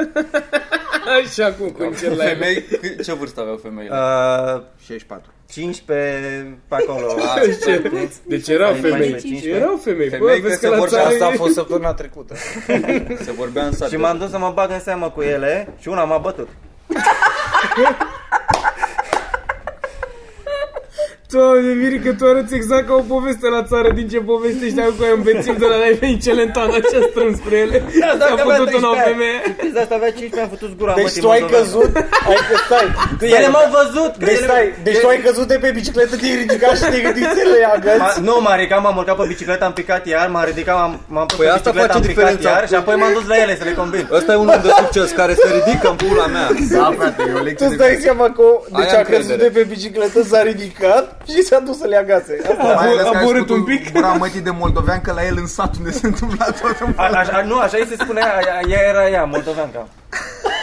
<laughs> Așa cum concert la ele. Femei, cât- ce vârstă aveau femeile? Uh, 64. 15 pe acolo. <laughs> Ce? Deci erau femei. 15. Erau femei. Bă, Femei că vezi se că la vorbea țară Asta a e- fost săptămâna trecută. <laughs> Se vorbea în sat. și m-am dus să mă bag în seamă cu ele și una m-a bătut. Doamne, Mirica, tu arăți exact ca o poveste la țară din ce povestești acum cu aia un bețiv de la la în Celentano, ce strâns spre ele. Da, S-a dacă avea făcut una o 13 ani. femeie. De asta avea 15 ani, am făcut gura Deci mătii tu ai moldovean. căzut, ai că stai. Că ele m-au văzut. că Deci ele- stai, deci tu ai căzut de pe bicicletă, te-ai ridicat și te-ai gândit să le Ma, agăți. nu, m-a ridicat, m-am urcat pe bicicletă, am picat iar, m-am ridicat, m-am, m-am pus Păi pe asta bicicletă, face am picat diferența. iar și apoi m-am dus la ele să le combin. Ăsta e un om de succes care se ridică în pula mea. Da, frate, e o Tu lecție îți de dai seama că o- deci Ai a căzut încredere. de pe bicicletă, s-a ridicat și s-a dus să le agațe. Asta Mai ales că a ai borât făcut un pic. Gura mătii de moldovean, că la el în sat unde se întâmpla tot în A, așa, nu, așa îi se spunea, ea, ea era ea, moldoveanca.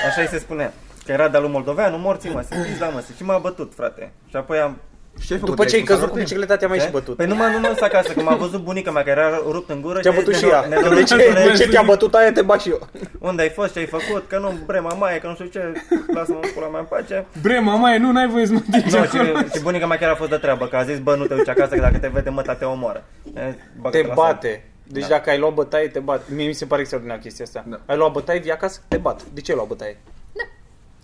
Așa îi se spunea. Că era de-a lui moldovean, nu morții mă, se pizda mă, se- și m-a bătut, frate. Și apoi am... Și ce ai făcut? După ce ai Le-ai spus căzut cu la bicicleta, te-a mai Ce? și bătut. Păi nu m-a nu m-a dus acasă, că m-a văzut bunica mea care era rupt în gură Te-a și bătut ne- și ea. ne- Că De ce, de ce te-a bătut aia, te bat și eu. Unde ai fost, ce ai făcut, că nu, brema mai, că nu știu ce, lasă-mă în pula mea în pace. Bre, mama, nu, n-ai voie să mă duci Nu, acolo. și, și bunica mea chiar a fost de treabă, că a zis, bă, nu te duci acasă, că dacă te vede măta te omoară. E, bagă-te Te la bate. Deci Da. dacă ai luat bătaie, te bat. Mie mi se pare extraordinar chestia asta. Da. Ai luat bătaie, vii acasă, te bat. De ce ai luat bătaie?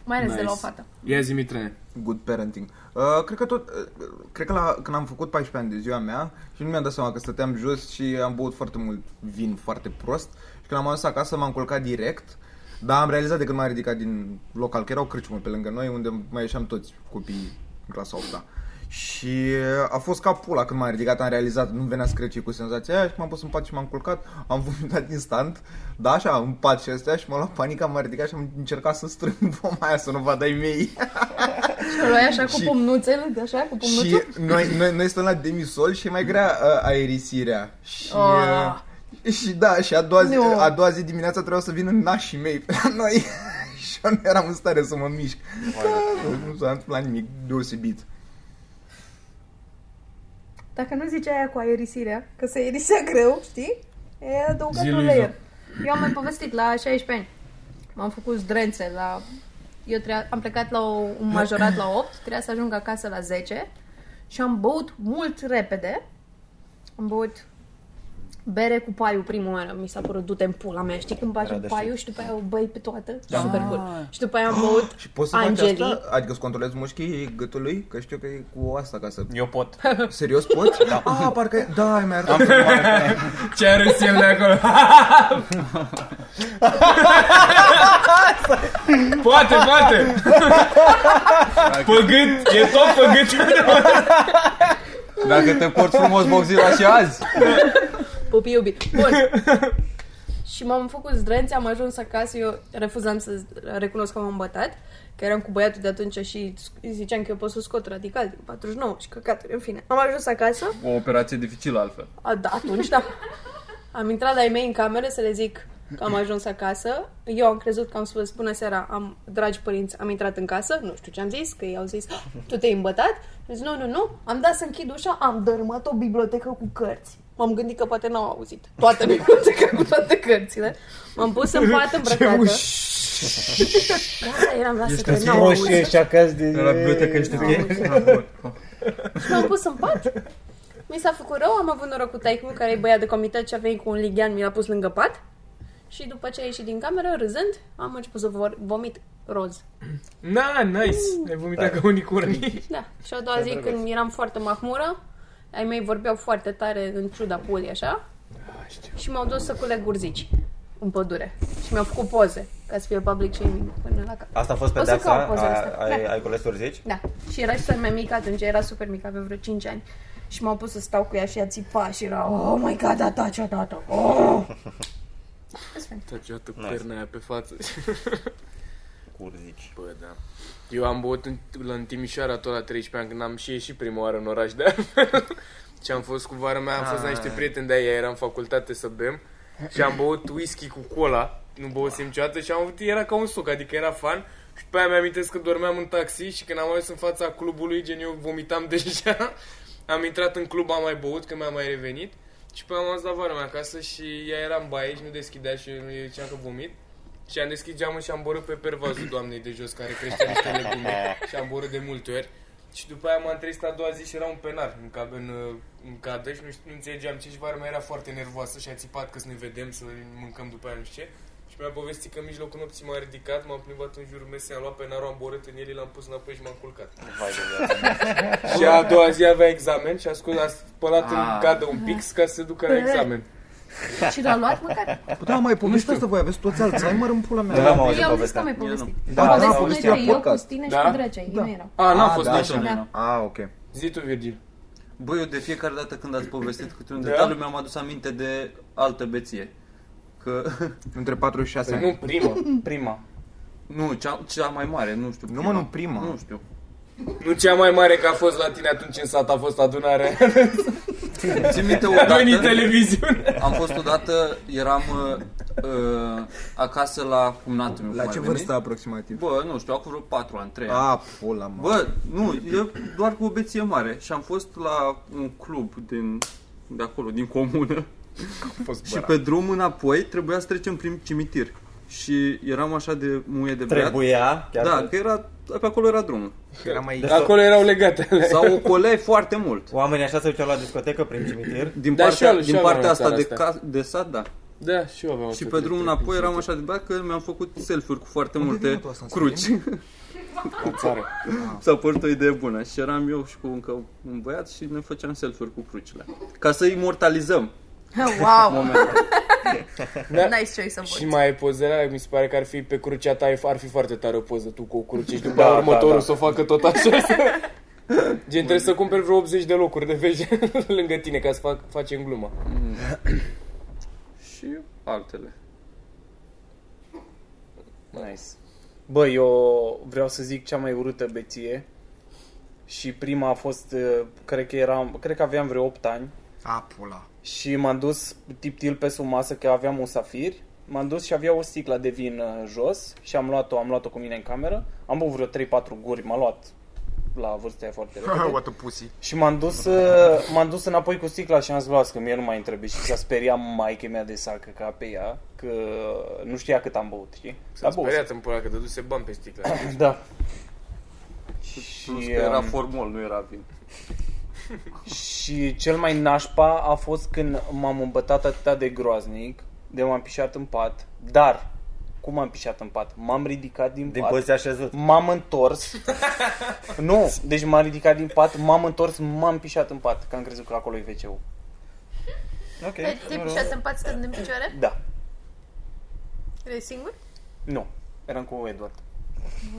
Mai ales de la o Nice. fată. Ia zi, Mitrane. Good parenting. Uh, cred că tot, uh, cred că la, când am făcut 14 ani de ziua mea și nu mi-am dat seama că stăteam jos și am băut foarte mult vin foarte prost și când am ajuns acasă m-am culcat direct, dar am realizat de când m-am ridicat din local, că erau cârciumă pe lângă noi unde mai ieșeam toți copiii în clasa 8 -a. Și uh, a fost ca pula când m-am ridicat, am realizat, nu venea screcii cu senzația aia și m-am pus în pat și m-am culcat, am vomitat instant, da, așa, în pat și astea și m-a luat panica, m-am ridicat și am încercat să strâng voma aia să nu vadă ai mei. Și o luai așa cu <laughs> Și- pumnuțele, de așa, cu pumnuțul? Și noi, noi, noi stăm la demisol și e mai grea uh, aerisirea. Și, Ah. uh, și da, și a doua, zi, Nu. a doua zi dimineața trebuia să vină nașii mei pe la noi. <laughs> și eu nu eram în stare să mă mișc. Nu s-a întâmplat nimic deosebit. Dacă nu zice aia cu aerisirea, că se aerisea greu, știi? E adăugat Zi, un Luiza. layer. Eu am mai povestit la 16 ani. M-am făcut zdrențe la... Eu treia... am plecat la o, un majorat la 8, trebuia să ajung acasă la 10 și am băut mult repede. Am băut bere cu paiu prima oară. Mi s-a părut du-te în pula mea. Știi când bagi Era în de paiu și după aia o băi pe toată? Super cool. Și după aia am băut <gasps> Și poți să faci Angelii. asta? Adică să controlezi mușchii gâtului? Că știu că e cu asta ca să... Eu pot. <laughs> Serios poți? Da. Ah, parcă... e- Da, ai mai arătat. Am filmat. <laughs> Ce a râs el de acolo? <laughs> poate, poate! Păgât, e tot păgât. Dacă te porți frumos, Boxila, și azi. Pupi iubit. Bun. <laughs> și m-am făcut zdrențe, am ajuns acasă, eu refuzam să recunosc că m-am bătat, că eram cu băiatul de atunci și îi ziceam că eu pot să scot radical din 49 și căcaturi, în fine. Am ajuns acasă, O operație dificilă altfel. a, da, atunci da. Am intrat la ei mei în cameră să le zic că am ajuns acasă. Eu am crezut că am spus, bună seara, am, dragi părinți, am intrat în casă, nu știu ce am zis, că ei au zis, "Ah, tu te-ai îmbătat? Am zis, nu, nu, nu, am dat să închid ușa, am dărâmat o bibliotecă cu cărți. M-am gândit că poate n-au auzit. Toată <laughs> biblioteca cu toate cărțile. M-am pus în pat <laughs> îmbrăcată. Da, eram lasă că n-au Roșie auzit. și acasă de... La bibliotecă ești ok? <laughs> Și m-am pus în pat. Mi s-a făcut rău, am avut noroc cu taică care e băiat de comitet și a venit cu un lighean, mi l-a pus lângă pat. Și după ce a ieșit din cameră, râzând, am început să vor- vomit roz. Na, nice. Ai vomitat ca unicornii. Da. Și a doua zi, când eram foarte mahmură, ai mei vorbeau foarte tare în ciuda pulii, așa. Și m-au dus să culeg gurzici în pădure. Și mi-au făcut poze, ca să fie public shaming până la cap. Asta a fost O să pedeapsa? caut pozele astea. A- Ai, Da. ai cules urzici? Da. Și era și cel mai mică atunci, era super mică, avea vreo 5 ani. Și m-au pus să stau cu ea și ea țipa și era, oh my god, da, taci odată, oh! Tăceată Nice. perna aia pe față. Cu urzici. Bă, da. Eu am băut în, la, în Timișoara tot la 13 ani, când am și ieșit prima oară în oraș <laughs> de altfel. Și am fost cu vara mea, am fost la niște prieteni de-aia, era în facultate să bem. Și am băut whisky cu cola, nu băusem niciodată și am avut, era ca un suc, adică era fan. Și pe aia mi-amintesc că dormeam în taxi și când am ajuns în fața clubului, gen eu vomitam <laughs> deja. Am intrat în club, am mai băut, că mi-a mai revenit. Și pe aia am ajuns la vara mea acasă și ea era în baie și nu deschidea și eu îi ziceam că vomit. Și am deschis geamul și am borât pe pervazul doamnei de jos care crește niște legume <laughs> și am borât de multe ori. Și după aia m-am trezit a doua zi și era un penar în, cab- în, uh, în cadă și nu, știu, nu înțelegeam ce și vara mea era foarte nervoasă și a țipat că să ne vedem, să mâncăm după aia nu știu ce. Și mi-a povestit că în mijlocul nopții m-a ridicat, m-am plimbat în jurul mesei, am luat penarul, am borât în el, l-am pus înapoi și m-am culcat. Vai de viață. <laughs> Și a doua zi avea examen și a scos, a spălat în Ah. cadă un pix ca să se ducă la examen. <laughs> Și l-a luat măcar? Da, mai povesti asta voi, aveți toți Alzheimer în pula mea. Nu am auzit Eu am zis că povestea. am mai povestit. Da, Am da, povestit povestea noi trei, eu, podcast. Costine și Da? cu Drecea, ei Da. nu erau. A, n-am Ah, fost da, nici așa. da. Ah, ok. Zi tu, Virgil. Băi, eu de fiecare dată când ați povestit câte un Da? detaliu mi-am adus aminte de altă beție. Că, <laughs> Între 4 și 6 Păi ani. nu, prima. Prima. nu, cea, cea mai mare, nu știu. Nu, mă, nu, prima. Nu știu. Nu cea mai mare că a fost la tine atunci în sat a fost adunarea. <laughs> Țin minte A venit odată, televiziune. am fost odată, eram uh, uh, acasă la cumnatul meu. La cum ce ar veni. vârstă aproximativ? Bă, nu știu, acum vreo 4 ani, 3 ani. A, pula, mă. Bă, nu, e doar cu o beție mare și am fost la un club din, de acolo, din comună și pe drum înapoi trebuia să trecem prin cimitir și eram așa de muie de beat. Trebuia, chiar Da, că era, pe acolo era drumul. Era mai... Acolo erau legate alea. Sau o coleai foarte mult. Oamenii așa se duceau la discotecă prin cimitir. Din Da, partea, și eu- și din eu partea am asta țara de, asta. ca, de sat, da. Da, și eu aveam Și asta pe de drum trei înapoi eram cuvinte. așa de bea că mi-am făcut selfie-uri cu foarte Unde multe vine tu asta în cruci. <laughs> În țară. S-a părut o idee bună și eram eu și cu încă un băiat și ne făceam selfie-uri cu crucile. Ca să imortalizăm <laughs> Wow! momentul. Da. <laughs> Nice choice of Și words. mai ai pozele, mi se pare că ar fi pe crucea ta, ar fi foarte tare o poză tu cu o cruce și după Da, da, da, următorul da. să o facă tot așa. <laughs> Gen, trebuie să cumperi vreo 80 de locuri de vege <laughs> lângă tine ca să fac, facem gluma. Și altele. Nice. Bă, eu vreau să zic cea mai urâtă beție și prima a fost, uh, cred că eram, cred că aveam vreo 8 ani A, pula. Și m-am dus tiptil pe sub masă că aveam un safir. M-am dus și avea o sticlă de vin uh, jos și am luat-o, am luat-o cu mine în cameră. Am băut vreo 3-4 guri, m-a luat la vârsta aia foarte repede. <laughs> What a pussy. Și m-am dus, uh, m-am dus înapoi cu sticla și am zis, "Las că mie nu mai îmi trebuie și s-a speriat maica mea de sacă ca pe ea, că nu știa cât am băut, știi? S-a băut. speriat în pula că dăduse bani pe sticlă. <coughs> Da. Plus Și, că era um, formol, nu era vin. Și cel mai nașpa a fost când m-am îmbătat atât de groaznic, de m-am pișat în pat, dar cum m-am pișat în pat? M-am ridicat din, Din pat, poziția așezut. m-am întors. <laughs> nu, deci m-am ridicat din pat, m-am întors, m-am pișat în pat, că am crezut că acolo e wc Ok. Te- Te-ai pișat în pat stând în picioare? Da, Erai singur? nu, eram cu Edward.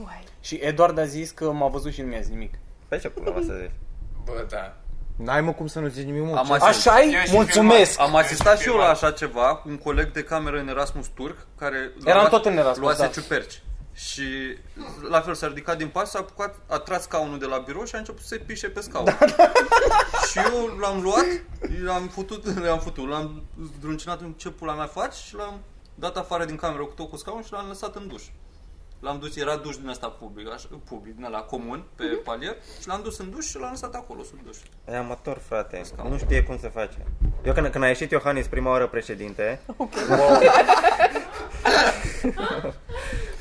Uai. Și Edward a zis că m-a văzut și nu mi-a zis nimic. Pe ce pula mea să zici? Bă, da. N-ai mă cum să nu zici nimic, mă. Am Ce- asistat- așa e? Eu și Mulțumesc! Am asistat și eu la așa ceva cu un coleg de cameră în Erasmus Turc care Eram lua- tot în Erasmus, luase da. ciuperci. Și la fel s-a ridicat din pas, s-a apucat, a tras scaunul de la birou și a început să se pișe pe scaun. Da, <laughs> și eu l-am luat, l-am futut, l-am futut, l-am zdruncinat în ce pula mea faci și l-am dat afară din cameră cu tot cu scaun și l-am lăsat în duș. L-am dus, era duș din ăsta public, așa, public, din ăla comun, pe palier, și l-am dus în duș și l-am lăsat acolo, sub duș. E amator, frate. Nu știe cum se face. Eu când, când a ieșit Iohannis prima oară președinte, <laughs>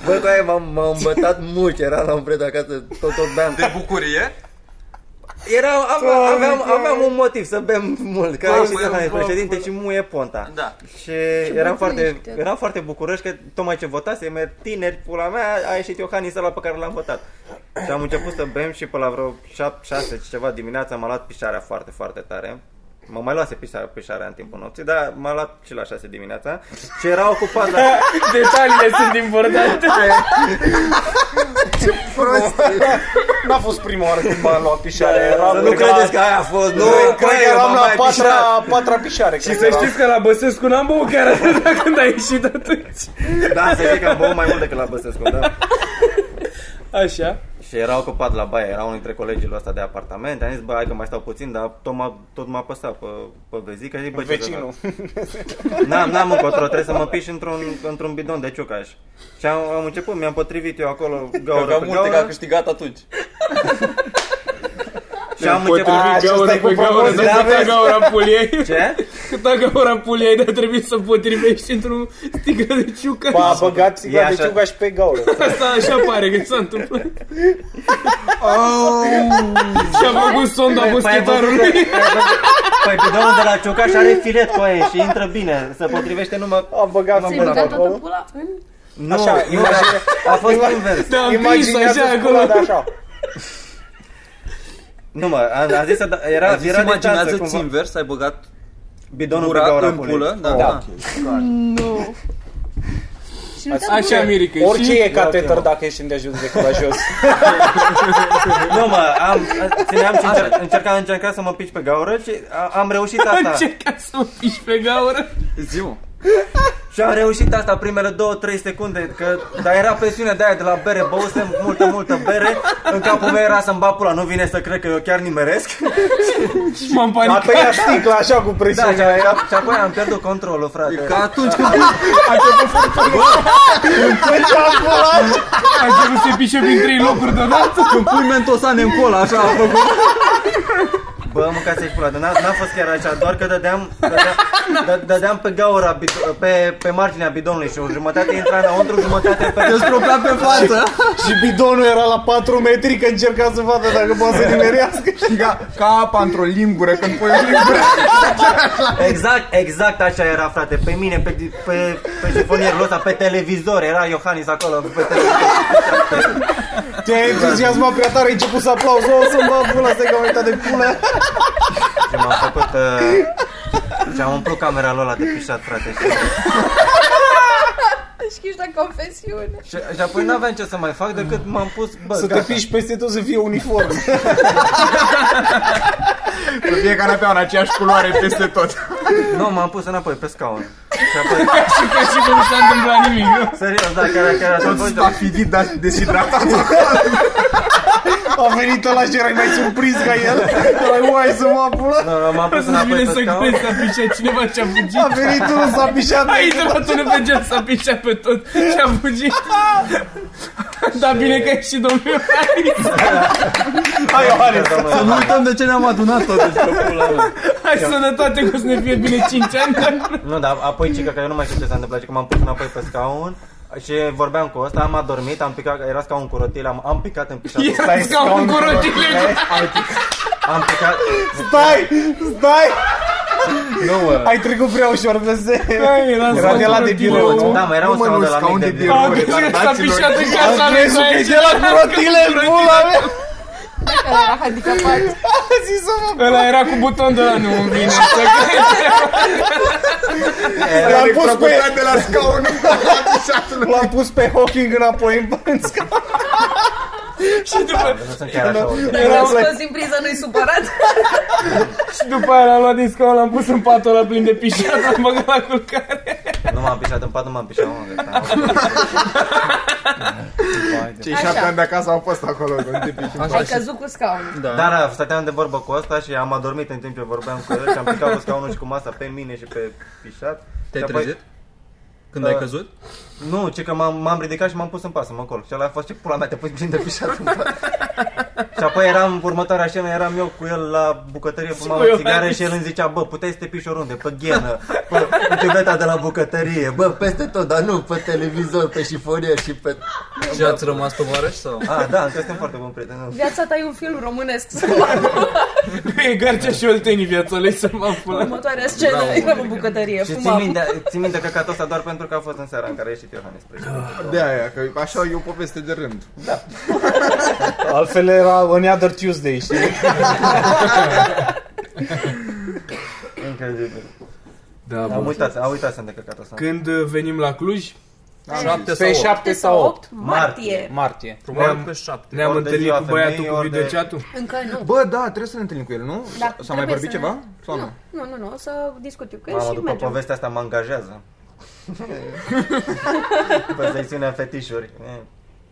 Bă, cu aia m-am, m-am îmbătat mult, era la un prieten acasă, tot, tot beam. De bucurie, Era, aveam, aveam, aveam un motiv să bem mult, că a ieșit bă, Iohannis bă, președinte și muie ponta. da. Și eram foarte, bătrânește. eram foarte bucuroși că tocmai ce votasem, tineri, pula mea, a ieșit Iohannis ăla pe care l-am votat. Și am început să bem și pe la vreo 6 ceva dimineața m-a luat pișarea foarte, foarte tare. Mă mai luase pișarea, pișarea în timpul nopții, dar m-a luat și la 6 dimineața și era ocupat la... <laughs> Detaliile sunt importante. N-a fost prima oară când m-a luat pișare. Era, Să nu credeți că aia a fost, nu, cred că eram la patra, patra pișare. Și să știți că la Băsescu n-am băut chiar atâta când a ieșit atunci. Da, să știi că am băut mai mult decât la Băsescu, da. Așa. Și era ocupat la baie, era unul dintre colegii ăsta de apartament. Am zis, bă, hai că mai stau puțin, dar tot m-a, tot m-a păsat pe, pe vezică. Zic, bă, ce să Vecinul. fac? N-am, n-am încotro, trebuie să mă piși într-un, într-un bidon de ciucaș. Și am, am început, mi-am potrivit eu acolo gaură Avea pe multe că a gaură. câștigat atunci. <laughs> Și am început... A, ce gaură stai cu pe gaură, propoziția, dar câta vezi? gaura puliei. Ce? Câta gaura puliei, dar trebuie să potrivești într-un sticlă de ciucă. A băgat E țigla de așa. ciuga și pe gaură. Asta așa pare că s-a întâmplat. Și a făcut sonda Păi, păi ai văzut boschetarului. că- ai văzut- Păi bidonul de la ciucaș are filet cu aia și intră bine, se potrivește numai... A băgat Ți-ai mâna băgat pe toată acolo. pula în... Nu, Așa, nu, imagine- a fost invers. Da, am pis Imaginează așa pula acolo. de așa. Nu mă, a, a zis să da, era, A zis, era distanță imaginează-ți cumva. invers, ai băgat Bidonul pe gura gaura în pulei. pulă. Da, Oh, da. Nu. Și nu te Așa, Mirica. Orice și- e cateter dacă ești îndeajuns de curajos. <laughs> Nu mă, am, țineam și încerc, încercam, încercam să mă pici pe gaură și a, am reușit asta. Încerca să mă piși pe gaură. Zi, mă. Și am reușit asta primele 2-3 secunde, că, dar era presiune de aia de la bere, băusem multă, multă bere, în capul meu era să-mi bag pula, nu vine să cred că eu chiar nimeresc. Și <laughs> m-am A panicat. tăiat sticla așa cu Da, și, presiune. aia, și apoi am pierdut controlul, frate. E ca atunci când A început să se pișe prin trei locuri deodată. când pui mentosane în cola, așa a făcut. Bă, mâncați-i pula, dar n-a, n-a fost chiar așa, doar că dădeam, dădeam, dă- dădeam pe gaura, bid- pe, pe marginea bidonului și o jumătate intra înăuntru, jumătate pe... Eu stropea pe față. Și bidonul era la 4 metri că încerca să vadă dacă poate să nimerească. Știi, ca, ca apa într-o lingură, când pui o lingură. Exact, exact așa era, frate, pe mine, pe, pe, pe șifonierul ăsta, pe televizor, era Iohannis acolo, pe televizor. Te-ai entuziasmat prea tare, ai început să aplauzi. O să-mi bag pula, stai că am uitat de pula. Și m-am făcut... Uh, și am umplut camera lui ăla de pișat, frate. Și, Deschis la confesiune. și, și apoi n-aveam ce să mai fac decât m-am pus... Bă, Să te gata. piși peste tot să fie uniform. <laughs> Să fie canapea în aceeași culoare peste tot. Nu, m-am pus înapoi pe scaun. Și apoi, <laughs> Și ca și cum nu s-a întâmplat nimic, nu? serios, da, chiar, chiar așa. Tot Bă, stafidit, dar deshidratat. <laughs> A venit ăla și erai mai surprins ca el. Erai, uai să mă pula. Nu, nu, m-am pus Să-ți înapoi vine pe să scaun. crezi s-a pișat cineva și a fugit. A venit unul, s-a pișat. A intrat unul pe gel, s-a pișat pe tot și a fugit. Da, bine că e și domnul Iohannis. Hai, Iohannis. Să nu uităm de ce ne-am adunat totuși pe pula mea. Hai sănătate că o să ne fie bine 5 ani. dar- Nu, dar apoi cică că eu nu mai știu ce s-a întâmplat, ci că m-am pus înapoi pe scaun și vorbeam cu ăsta, am adormit, am picat, era scaun cu rotile, am, am picat în pișat. Era scaun cu rotile. Am picat, Stai, stai. Nu, mă. Ai trecut prea ușor de se... Hai, era Era scaun de cu la de rotile. birou. da, mai era un Nu, mă, scaun nu, de la scaun mic de de birou. A, birou. deci s-a pișat în Am casa lui. crezut că e de la crotile în pula mea. Care era handicapat. A zis să mă... Ăla era cu buton de la nu îmi vine. să L-am pus pe... de la scaun. L-am pus pe Hawking înapoi în- în scaun. <laughs> Și după, Nu sunt chiar așa. Era Era scos din priză, nu-i supărat. <laughs> și după aia l-am luat din scaun, l-am pus în patul ăla plin de pișat, l-am băgat la culcare. Nu m-am pișat în pat, nu m-am pișat, mă. gata. <laughs> Cei șapte ani de acasă au fost acolo. când te piși în Ai pas. căzut cu scaunul. Da. Dar da, stăteam de vorbă cu ăsta și am adormit în timp ce vorbeam cu el și am picat cu scaunul și cu masa pe mine și pe pișat. Te-ai Și apoi- trezit? Când Da. ai căzut? Nu, ci că m-am, m-am ridicat și m-am pus în pas să mă col. Și ăla a fost ce pula mea, te pui plin de pișat în pat. <laughs> și apoi eram, următoarea scenă, eram eu cu el la bucătărie, fumam cu o eu, țigară Alex. și el îmi zicea, bă, puteai să te piși oriunde, pe ghenă, pe, pe tibeta de la bucătărie, bă, peste tot, dar nu pe televizor, pe șifonier și pe... Și ați rămas tovarăși sau? Ah, da, încă suntem foarte buni prieteni. nu. Viața ta e un film românesc. Să mă Nu e Garcea și Oltenii viața lui să mă pula. Următoarea scenă, Bravo. eram în bucătărie, Și țin fumam. minte, țin minte că catul ăsta doar pentru că a fost în seara în care a ieșit Iohannis. spre exemplu. De aia, că așa e o poveste de rând. Altfel era Another Tuesday, știi? <laughs> Incredibil. Da, Am uitat, am uitat să-mi de căcatul ăsta. Când uh, venim la Cluj, Șapte sau Pe opt? 7 sau 8 martie. martie. Probabil Ne-am- pe șapte. ne-am Ori de întâlnit ziua cu băiatul femeii, cu ori de- videochatul. Încă nu. Bă, da, trebuie să ne întâlnim cu el, nu? Da, S-a mai trebuie vorbit să- ceva? Sau nu? Nu, nu, nu, o să discut eu cu el Mamă, și după mergem. povestea asta mă angajează. <laughs> Pe secțiunea fetișuri.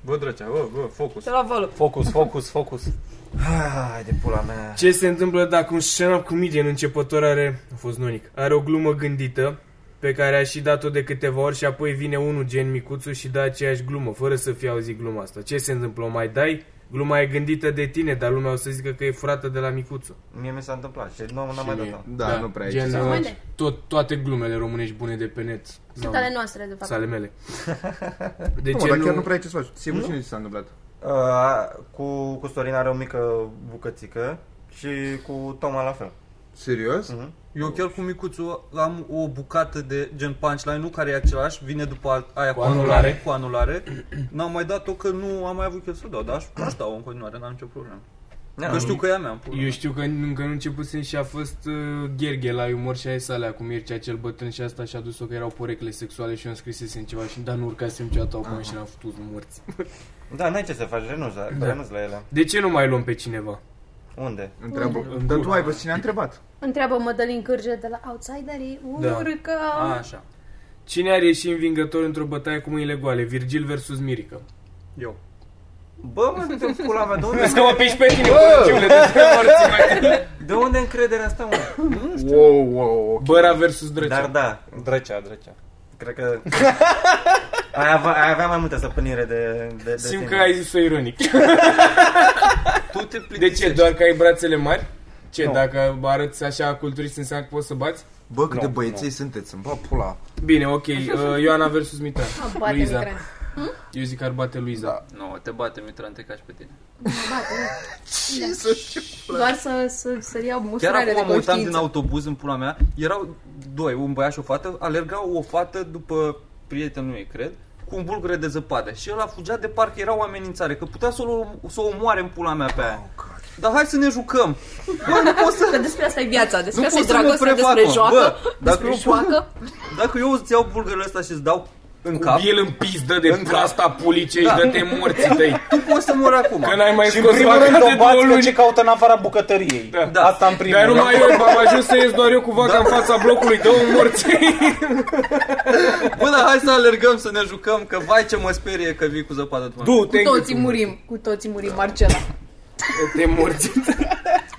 Eh. Bă, drăcea, bă, bă, focus. Te la volum. Focus, focus, focus. Hai de pula mea. Ce se întâmplă dacă un stand-up comedian începător are, a fost nonic, are o glumă gândită pe care a și dat-o de câteva ori și apoi vine unul gen micuțu și dă aceeași glumă, fără să fie auzit gluma asta. Ce se întâmplă? O mai dai? Gluma e gândită de tine, dar lumea o să zică că e furată de la micuțu. Mie mi s-a întâmplat și nu n-am mai dat-o. Da, nu prea ai ce gen, să uh, Mâine. tot, toate glumele românești bune de pe net. Sunt n-am- ale noastre, de fapt. Sale mele. <laughs> De Nu, ce mă, dar nu... chiar nu prea ai ce să faci. Sigur și nu ți s-a întâmplat. Uh, cu, cu Sorin are o mică bucățică și cu Toma la fel. Serios? Mhm. Eu chiar cu micuțul am o bucată de gen punchline-ul care e același, vine după aia cu, Cu anulare. Cu anulare. <clears throat> N-am mai dat-o că nu am mai avut chef să dau, dar aș, aș dau în continuare, n-am nicio problemă. Da, Că știu că e a mea. în pula Eu mea. știu că încă nu începusem și a fost uh, Gherghe la umor și aia sale cu Mircea cel bătrân și asta și-a dus-o că erau porecle sexuale și eu îmi scrisesem ceva și dar nu urcasem niciodată acum și n-am făcut morți. Da, n-ai ce să faci, renunți la, Da. renunți la ele. De ce nu mai luăm pe cineva? Unde? Întreabă. În Dar tu gură. ai văzut cine a întrebat? Întreabă Mădălin Cârje de la Outsiderii. Da. Urcă. A, așa. Cine ar ieși învingător într-o bătaie cu mâinile goale? Virgil versus Mirica. Eu. Bă, mă, de pula mea, de unde, <laughs> Vezi că mă piși pe tine, bărăciule, de trei morți <laughs> mai de unde încrederea asta, mă? Wow, wow, Băra versus Drăcea. Dar da, Drăcea, drăcea. cred că... <laughs> ai, avea, ai avea mai multă stăpânire de, de, de Simt sine. că ai zis-o ironic. <laughs> Tu te De ce? Doar că ai brațele mari? Ce, Nu. dacă arăți așa culturist înseamnă că poți să bați? Bă, cât Nu, de băieței sunteți, îmi bă, pula. Bine, ok. Uh, Ioana versus Mitran. Ah, bate Luiza. Mitran. Eu zic că ar bate Luiza. Da. Nu, te bate Mitran, te caci pe tine. <laughs> Doar să, să, să iau Chiar mustrare de acum mă uitam din conștiință. autobuz în pula mea, erau doi, un băiat și o fată, alergau o fată după prietenul ei, cred, cu un bulgure de zăpadă și ăla fugea de parcă era o amenințare, că putea să o, să o omoare în pula mea pe aia. Dar hai să ne jucăm. Bă, nu pot să... Că despre asta e viața, despre Nu asta e pot să mă dragostea, prefac, despre mă. joacă, Bă, dacă despre eu- joacă. <laughs> Dacă eu îți iau bulgărele ăsta și îți dau în Cu cap, el în pizdă de În cap. plasta pulice și Da. dă-te morții tăi. <laughs> tu poți să mori acum. Că n-ai mai Și în scos primul vaca rând de o două bați că luni. ce caută în afara bucătăriei. Da. Da. Asta în primul Dar rând. numai eu am ajuns să ies doar eu cu vaca Da. în fața blocului, dă un morții. <laughs> Bă, dar hai să alergăm, să ne jucăm, că vai ce mă sperie că vii cu zăpadă tu. Du-te, Cu toții murim, cu toții murim, Marcela. te morți.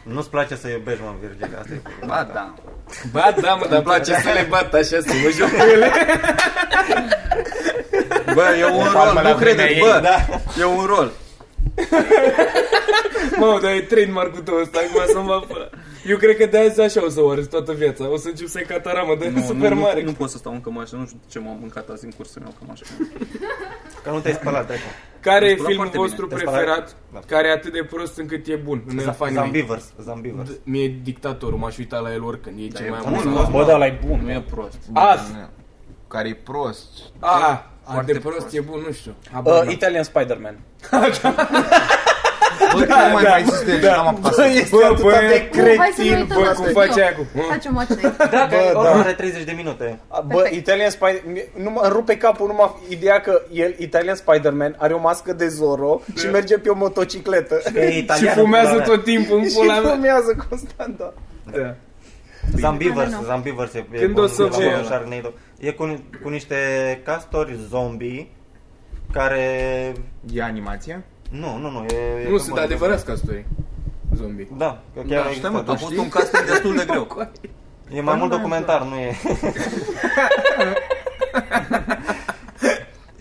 Nu-ți place să iubești, mă, Virgil, asta e Ba, da. Ba da, mă, dar îmi place să le bat așa, să mă joc cu <laughs> ele. Bă, e un palmă rol, la nu credeți, vremea bă, ei, da. e un rol. Mă, dar e trademark-ul tău ăsta, acum să-mi va fără. Eu cred că de azi așa o să o arăți toată viața. O să încep să-i cataramă de Nu, super nu, mare. Nu, nu pot să stau în cămașă, nu știu ce m-am mâncat azi în cursul meu cămașă. Că nu te-ai spălat, dai. Care e Îți spălat filmul foarte vostru bine. preferat, Da. care e atât de prost încât e bun în fanii mei? Zambivers, Zambivers. Mie dictatorul, m-aș uita la el oricând, e cel e mai bun, amuzant. Bă, dar ăla e bun. Nu e prost. Ah, Care e prost. Ah, Foarte de prost prost. e bun, nu știu. Habar Uh, n-am. Italian Spider-Man. <laughs> Bă, nu mai mai există, da. n-am apucat să... este atât bă, de hai să ne cretin, uităm bă, la cum Cum studio. face aia cu... Facem watch night. <laughs> Da, că Bă, bă, da. are 30 de minute. Bă, Perfect. Italian Spider... Nu mă îmi rupe capul numai ideea că el, Italian Spider-Man, are o mască de Zorro și merge pe o motocicletă. E Și italian. fumează tot timpul în și pula mea. fumează constant, da. Da. Zambivers, Nu, nu. Zambivers e, e Când bun, o să e vă- bun, Sharknado. E cu, cu niște castori zombie care... E animația? Nu, nu, nu, e... e Nu, pe sunt bune. adevărați castori. Zombie. Da, că chiar Da, a știi, mă, existat. a fost un casting <laughs> destul de greu. E mai mult documentar, nu e... <laughs>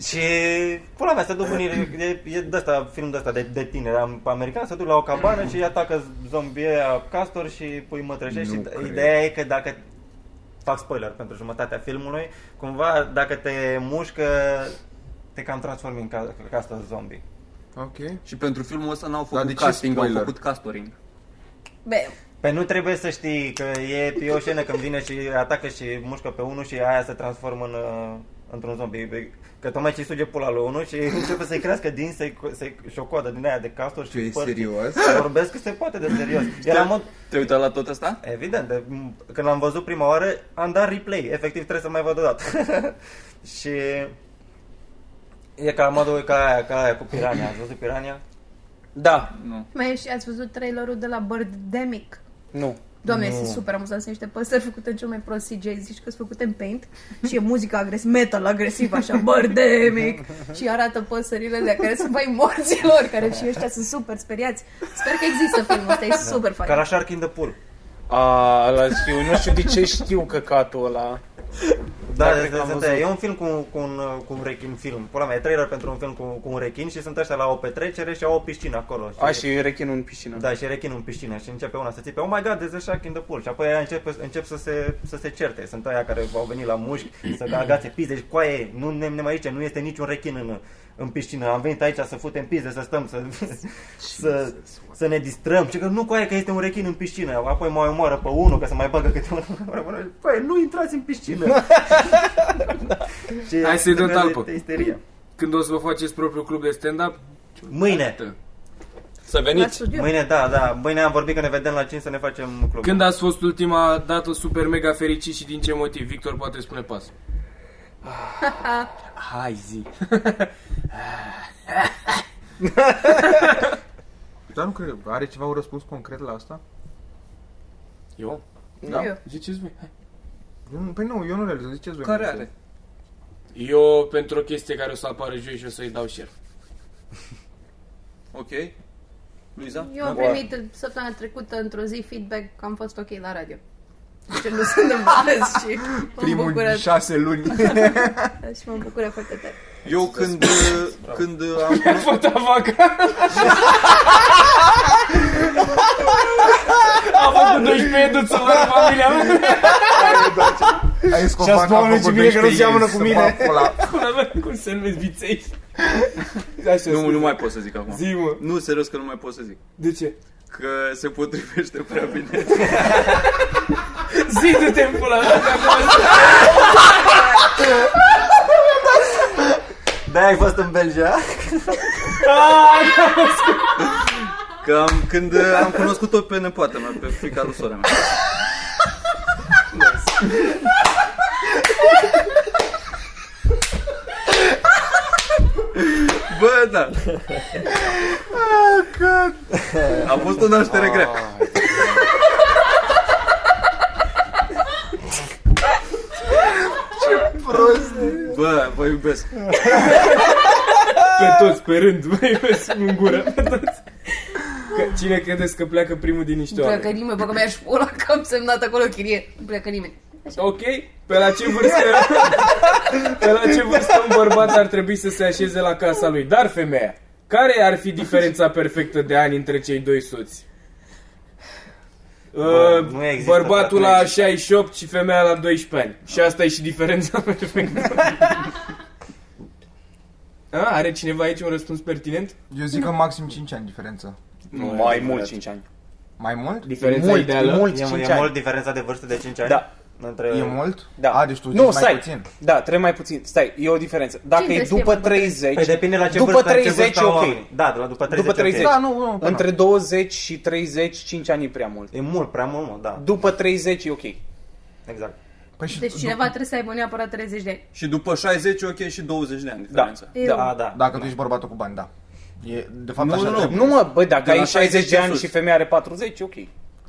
Și pula mea, se duc unii, e, e de asta, film de asta de, de tineri am- american, se duc la o cabană și îi atacă zombie aia castor și pui mătrășești Nu și cred. ideea e că dacă fac spoiler pentru jumătatea filmului, cumva dacă te mușcă te cam transformi în ca, castor zombie. Ok. Și pentru filmul ăsta n-au Dar făcut de ce casting, au spoiler? făcut castoring. Be, Pe nu trebuie să știi că e, e o scenă când vine și atacă și mușcă pe unul și aia se transformă în, uh, într-un zombie. Că tocmai ce suge pula lui unul și începe să-i crească din să-i, să-i, și o coadă din aia de castor Tu și e păr. serios? Vorbesc că se poate de serios. Era în mod, Te-ai uitat la tot asta? evident, de, când l-am văzut prima oară, am dat replay. Efectiv trebuie să mai văd o dată. <laughs> și e ca modul ca aia, ca aia cu Pirania. Ați văzut Pirania? Da, Nu. mai și ați văzut trailerul de la Birdemic? nu. Doamne, Nu. este super amuzant, sunt niște păsări făcute în cel mai prost CGI, zici că sunt făcute în paint și e muzica agresiv, metal agresiv, așa, Birdemic și arată păsările de care sunt mai morților, care și ăștia sunt super speriați. Sper că există filmul ăsta, e super fain. Ca la Shark in the Pool. A, ăla știu, nu știu de ce știu căcatul ăla. Da, Da, da cred că l-am sunt, văzut. e un film cu, cu, un, cu un rechin film. Pula mea, e trailer pentru un film cu, cu un rechin și sunt ăștia la o petrecere și au o piscină acolo. A, și rechinul în piscină. Da, și rechinul în piscină și începe una să țipe, oh my god, there's a shark in the pool. Și apoi aia încep, încep să, se, să se certe. Sunt aia care au venit la mușchi, să agațe pizde și coaie, nu ne, ne mai zice, nu este niciun rechin în, în piscină. Am venit aici să futem pizde, să stăm, să, <laughs> să, să ne distrăm. Și că nu coaie că este un rechin în piscină. Apoi mai omoară pe unul, că să mai bagă câte unul. <laughs> Păi, nu intrați în piscină. <laughs> Și Hai să-i dăm de- talpă. de isterie. Când o să vă faceți propriul club de stand-up? Mâine. Să La veniți. studio. Mâine, da, da. Mâine am vorbit că ne vedem la 5 să ne facem club. Când ați fost ultima dată super mega fericit și din ce motiv? Victor poate spune pas. <laughs> Hai zi. Dar nu cred. Are ceva un răspuns concret la asta? Eu? Da. Eu. Ziceți voi. Hai. Eu nu- Păi nu, eu nu realizez. Ziceți voi. Care are? Eu pentru o chestie care o să apară joi și o să-i dau share. <laughs> Ok. Luiza? Eu am primit săptămâna trecută într-o zi feedback că am fost ok la radio. Deci nu sunt de males și <laughs> m-am Primul bucurat șase luni. și m-am bucurat foarte tare. Eu când, când am <laughs> Fata vaca. A făcut 12 eduță la familia mea. Ai Și a spus, "Doamne, ce bine că nu seamănă cu mine." Pula mea, cum se numesc viței? Așa, Nu, nu mai pot să zic acum. Zi, mă. Nu, serios că nu mai pot să zic. De ce? Că se potrivește prea bine. <laughs> Zi de te în pula mea, că acum Da, ai fost în Belgia? Că am, când uh, am cunoscut-o pe nepoată mea, pe frica lui sora mea. Bă, da. A fost o naștere grea. Bă, vă iubesc. <laughs> Pe toți, pe rând, băi, vezi în gură, pe toți. Că, cine credeți că pleacă primul din niște Pleacă oameni? nimeni, bă, că mi-aș pula că am semnat acolo chirie. Nu pleacă nimeni. Ok? Pe la ce vârstă... <laughs> pe la ce vârstă un bărbat ar trebui să se așeze la casa lui? Dar femeia, care ar fi diferența perfectă de ani între cei doi soți? Uh, nu există, bărbatul frate, nu la există. 68 și femeia la 12 ani. Și asta e și diferența <laughs> perfectă. A, are cineva aici un răspuns pertinent? Eu zic că maxim 5 ani diferență. Mai mult 5 ani. Mai mult? Diferența Mult, ideală? mult E, 5 e ani. mult diferența de vârstă de 5 ani? Da. Între... E mult? Da. A, deci tu nu, zici stai. mai puțin. Da, trebuie mai puțin. Stai, e o diferență. Dacă Ce e trebuie să după fie mai bătrân? 30, Păi depinde la ce după vârstă, 30 ce vârstă e au ok. oamenii. Da, de la după 30 După e ok. 30. Da, nu, nu. Între 20 și 30, 5 ani e prea mult. E mult, prea mult, mă, da. După 30 e ok. Exact. Păi și Deci cineva trebuie să aibă neapărat 30 de ani. Și după 60 e ok și 20 de ani diferența. Eu. Da. Da, da. Dacă tu ești bărbatul cu bani, da. E, de fapt, Nu, așa nu, nu. trebuie. Nu mă, băi, dacă De la ai 60 de 60 ani sus. și femeia are 40, e ok.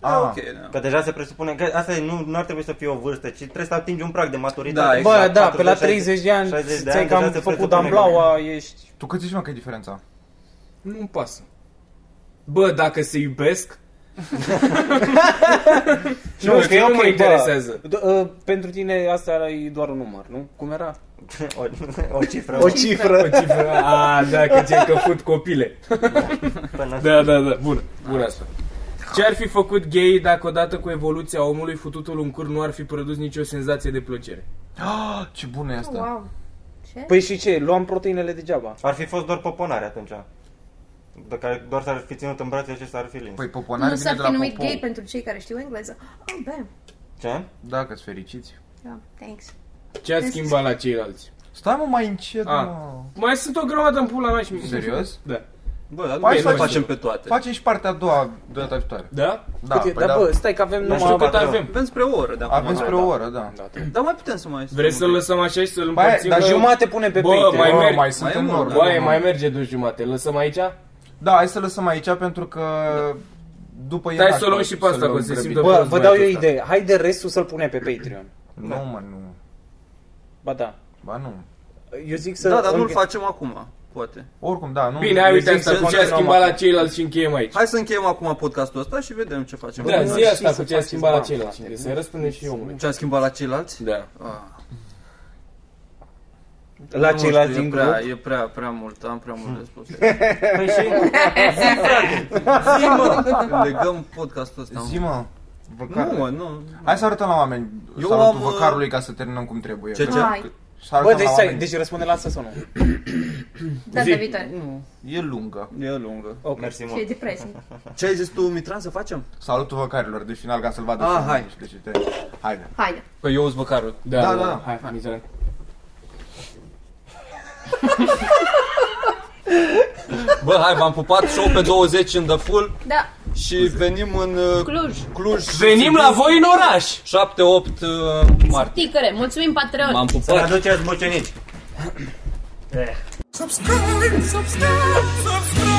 Ah, ok, da. Că deja se presupune că asta e, nu, nu ar trebui să fie o vârstă, ci trebuie să atingi un prag de maturitate. Da, Bă, exact, da, pe la 40, 30 de ani 60 de ți-ai ani cam deja se făcut presupune damblaua, ești... Tu cât zici, mă, că e diferența? Nu-mi pasă. Bă, dacă se iubesc... <laughs> nu, știu, nu mă ok, interesează. Bă, d- uh, pentru tine asta e doar un număr, nu? Cum era? <laughs> O, o cifră. O cifră. O cifră, a, da, că ți-ai căfut copile. Până Da, da, da, bun, bun asta. Ce ar fi făcut gay dacă odată cu evoluția omului fututul în cur nu ar fi produs nicio senzație de plăcere? Ah, ce bună e asta. Wow. Ce? Păi și ce? Luam proteinele degeaba. Ar fi fost doar poponare atunci. De care doar s-ar fi ținut în brațe și s-ar fi lins. Păi poponare Nu vine s-ar de fi la numit popou. gay pentru cei care știu engleză. Oh, bam. Ce? Da, că-s fericiți. Da, thanks. Ce ați schimbat la ceilalți? Stai mă mai încet, Ah. mă. Mai sunt o grămadă în pula mea și mi Serios? Da. Bă, dar Hai nu să le facem. facem pe toate. Facem și partea a doua de data viitoare. Da? Da, Cât e? păi Dar da. bă, stai că avem Nu numai... știu Cât patru. avem? Avem spre o oră de acum. Avem spre o oră, da. Dar mai putem să mai... Vrei să-l lăsăm așa și să-l Băi, împărțim? dar că- Jumate pune pe Bă, Patreon. mai Bă, merg. mai sunt Mai în e mult, urmă. da. Băi, mai merge de jumate. Lăsăm aici? Da, hai să lăsăm aici pentru că după Stai e să o luăm și pe asta, că o să se simtă- Bă, vă dau eu o Ăsta. idee. Haide restul să-l punem pe Patreon. Nu, mă, nu. Ba da. Ba nu. Eu zic să... Da, dar nu-l înche- facem acum, poate. Oricum, da, nu. Bine, hai Eu uite zic asta să cu ce a continuăm schimbat la acum. ceilalți și încheiem aici. Hai să încheiem acum podcastul ăsta și vedem ce facem. Da, Bă, zi știți asta să cu ce a faceți schimbat la bani, ceilalți. frate. Să răspunde și omului. Ce a schimbat la ceilalți? Da. Ah, La nu ceilalți știu, din e prea, grup. e prea, prea mult, am prea mult de spus. <laughs> Păi și... Zi, mă! Legăm podcastul ăsta. Zi, mă. Văcar. Nu, mă, nu. Hai să arătăm la oameni Eu salutul am, uh, văcarului ca să terminăm cum trebuie. Ce, ce? Hai, Să Bă, arătăm deci, la stai, oameni. deci răspunde la asta sau nu? <clears throat> data viitoare. E lungă. E lungă. Ok. Mersi Și e mult. depresiv. <laughs> Ce ai zis tu, Mitran, să facem? Salutul văcarilor de final ca să-l vadă Ah, și hai. oamenii și de ce te... Haide. Haide. Păi eu sunt băcarul. Da, Da, da, da. da. Hai, Mitran. <laughs> Bă, hai, v-am pupat show pe 20 în The Full Da, și venim în uh, Cluj. Cluj. Venim la voi în oraș! 7-8 uh, martie. Ticăre, mulțumim Patreon. M-am Să ne pupat. aduceți mucenici. Subscribe, subscribe.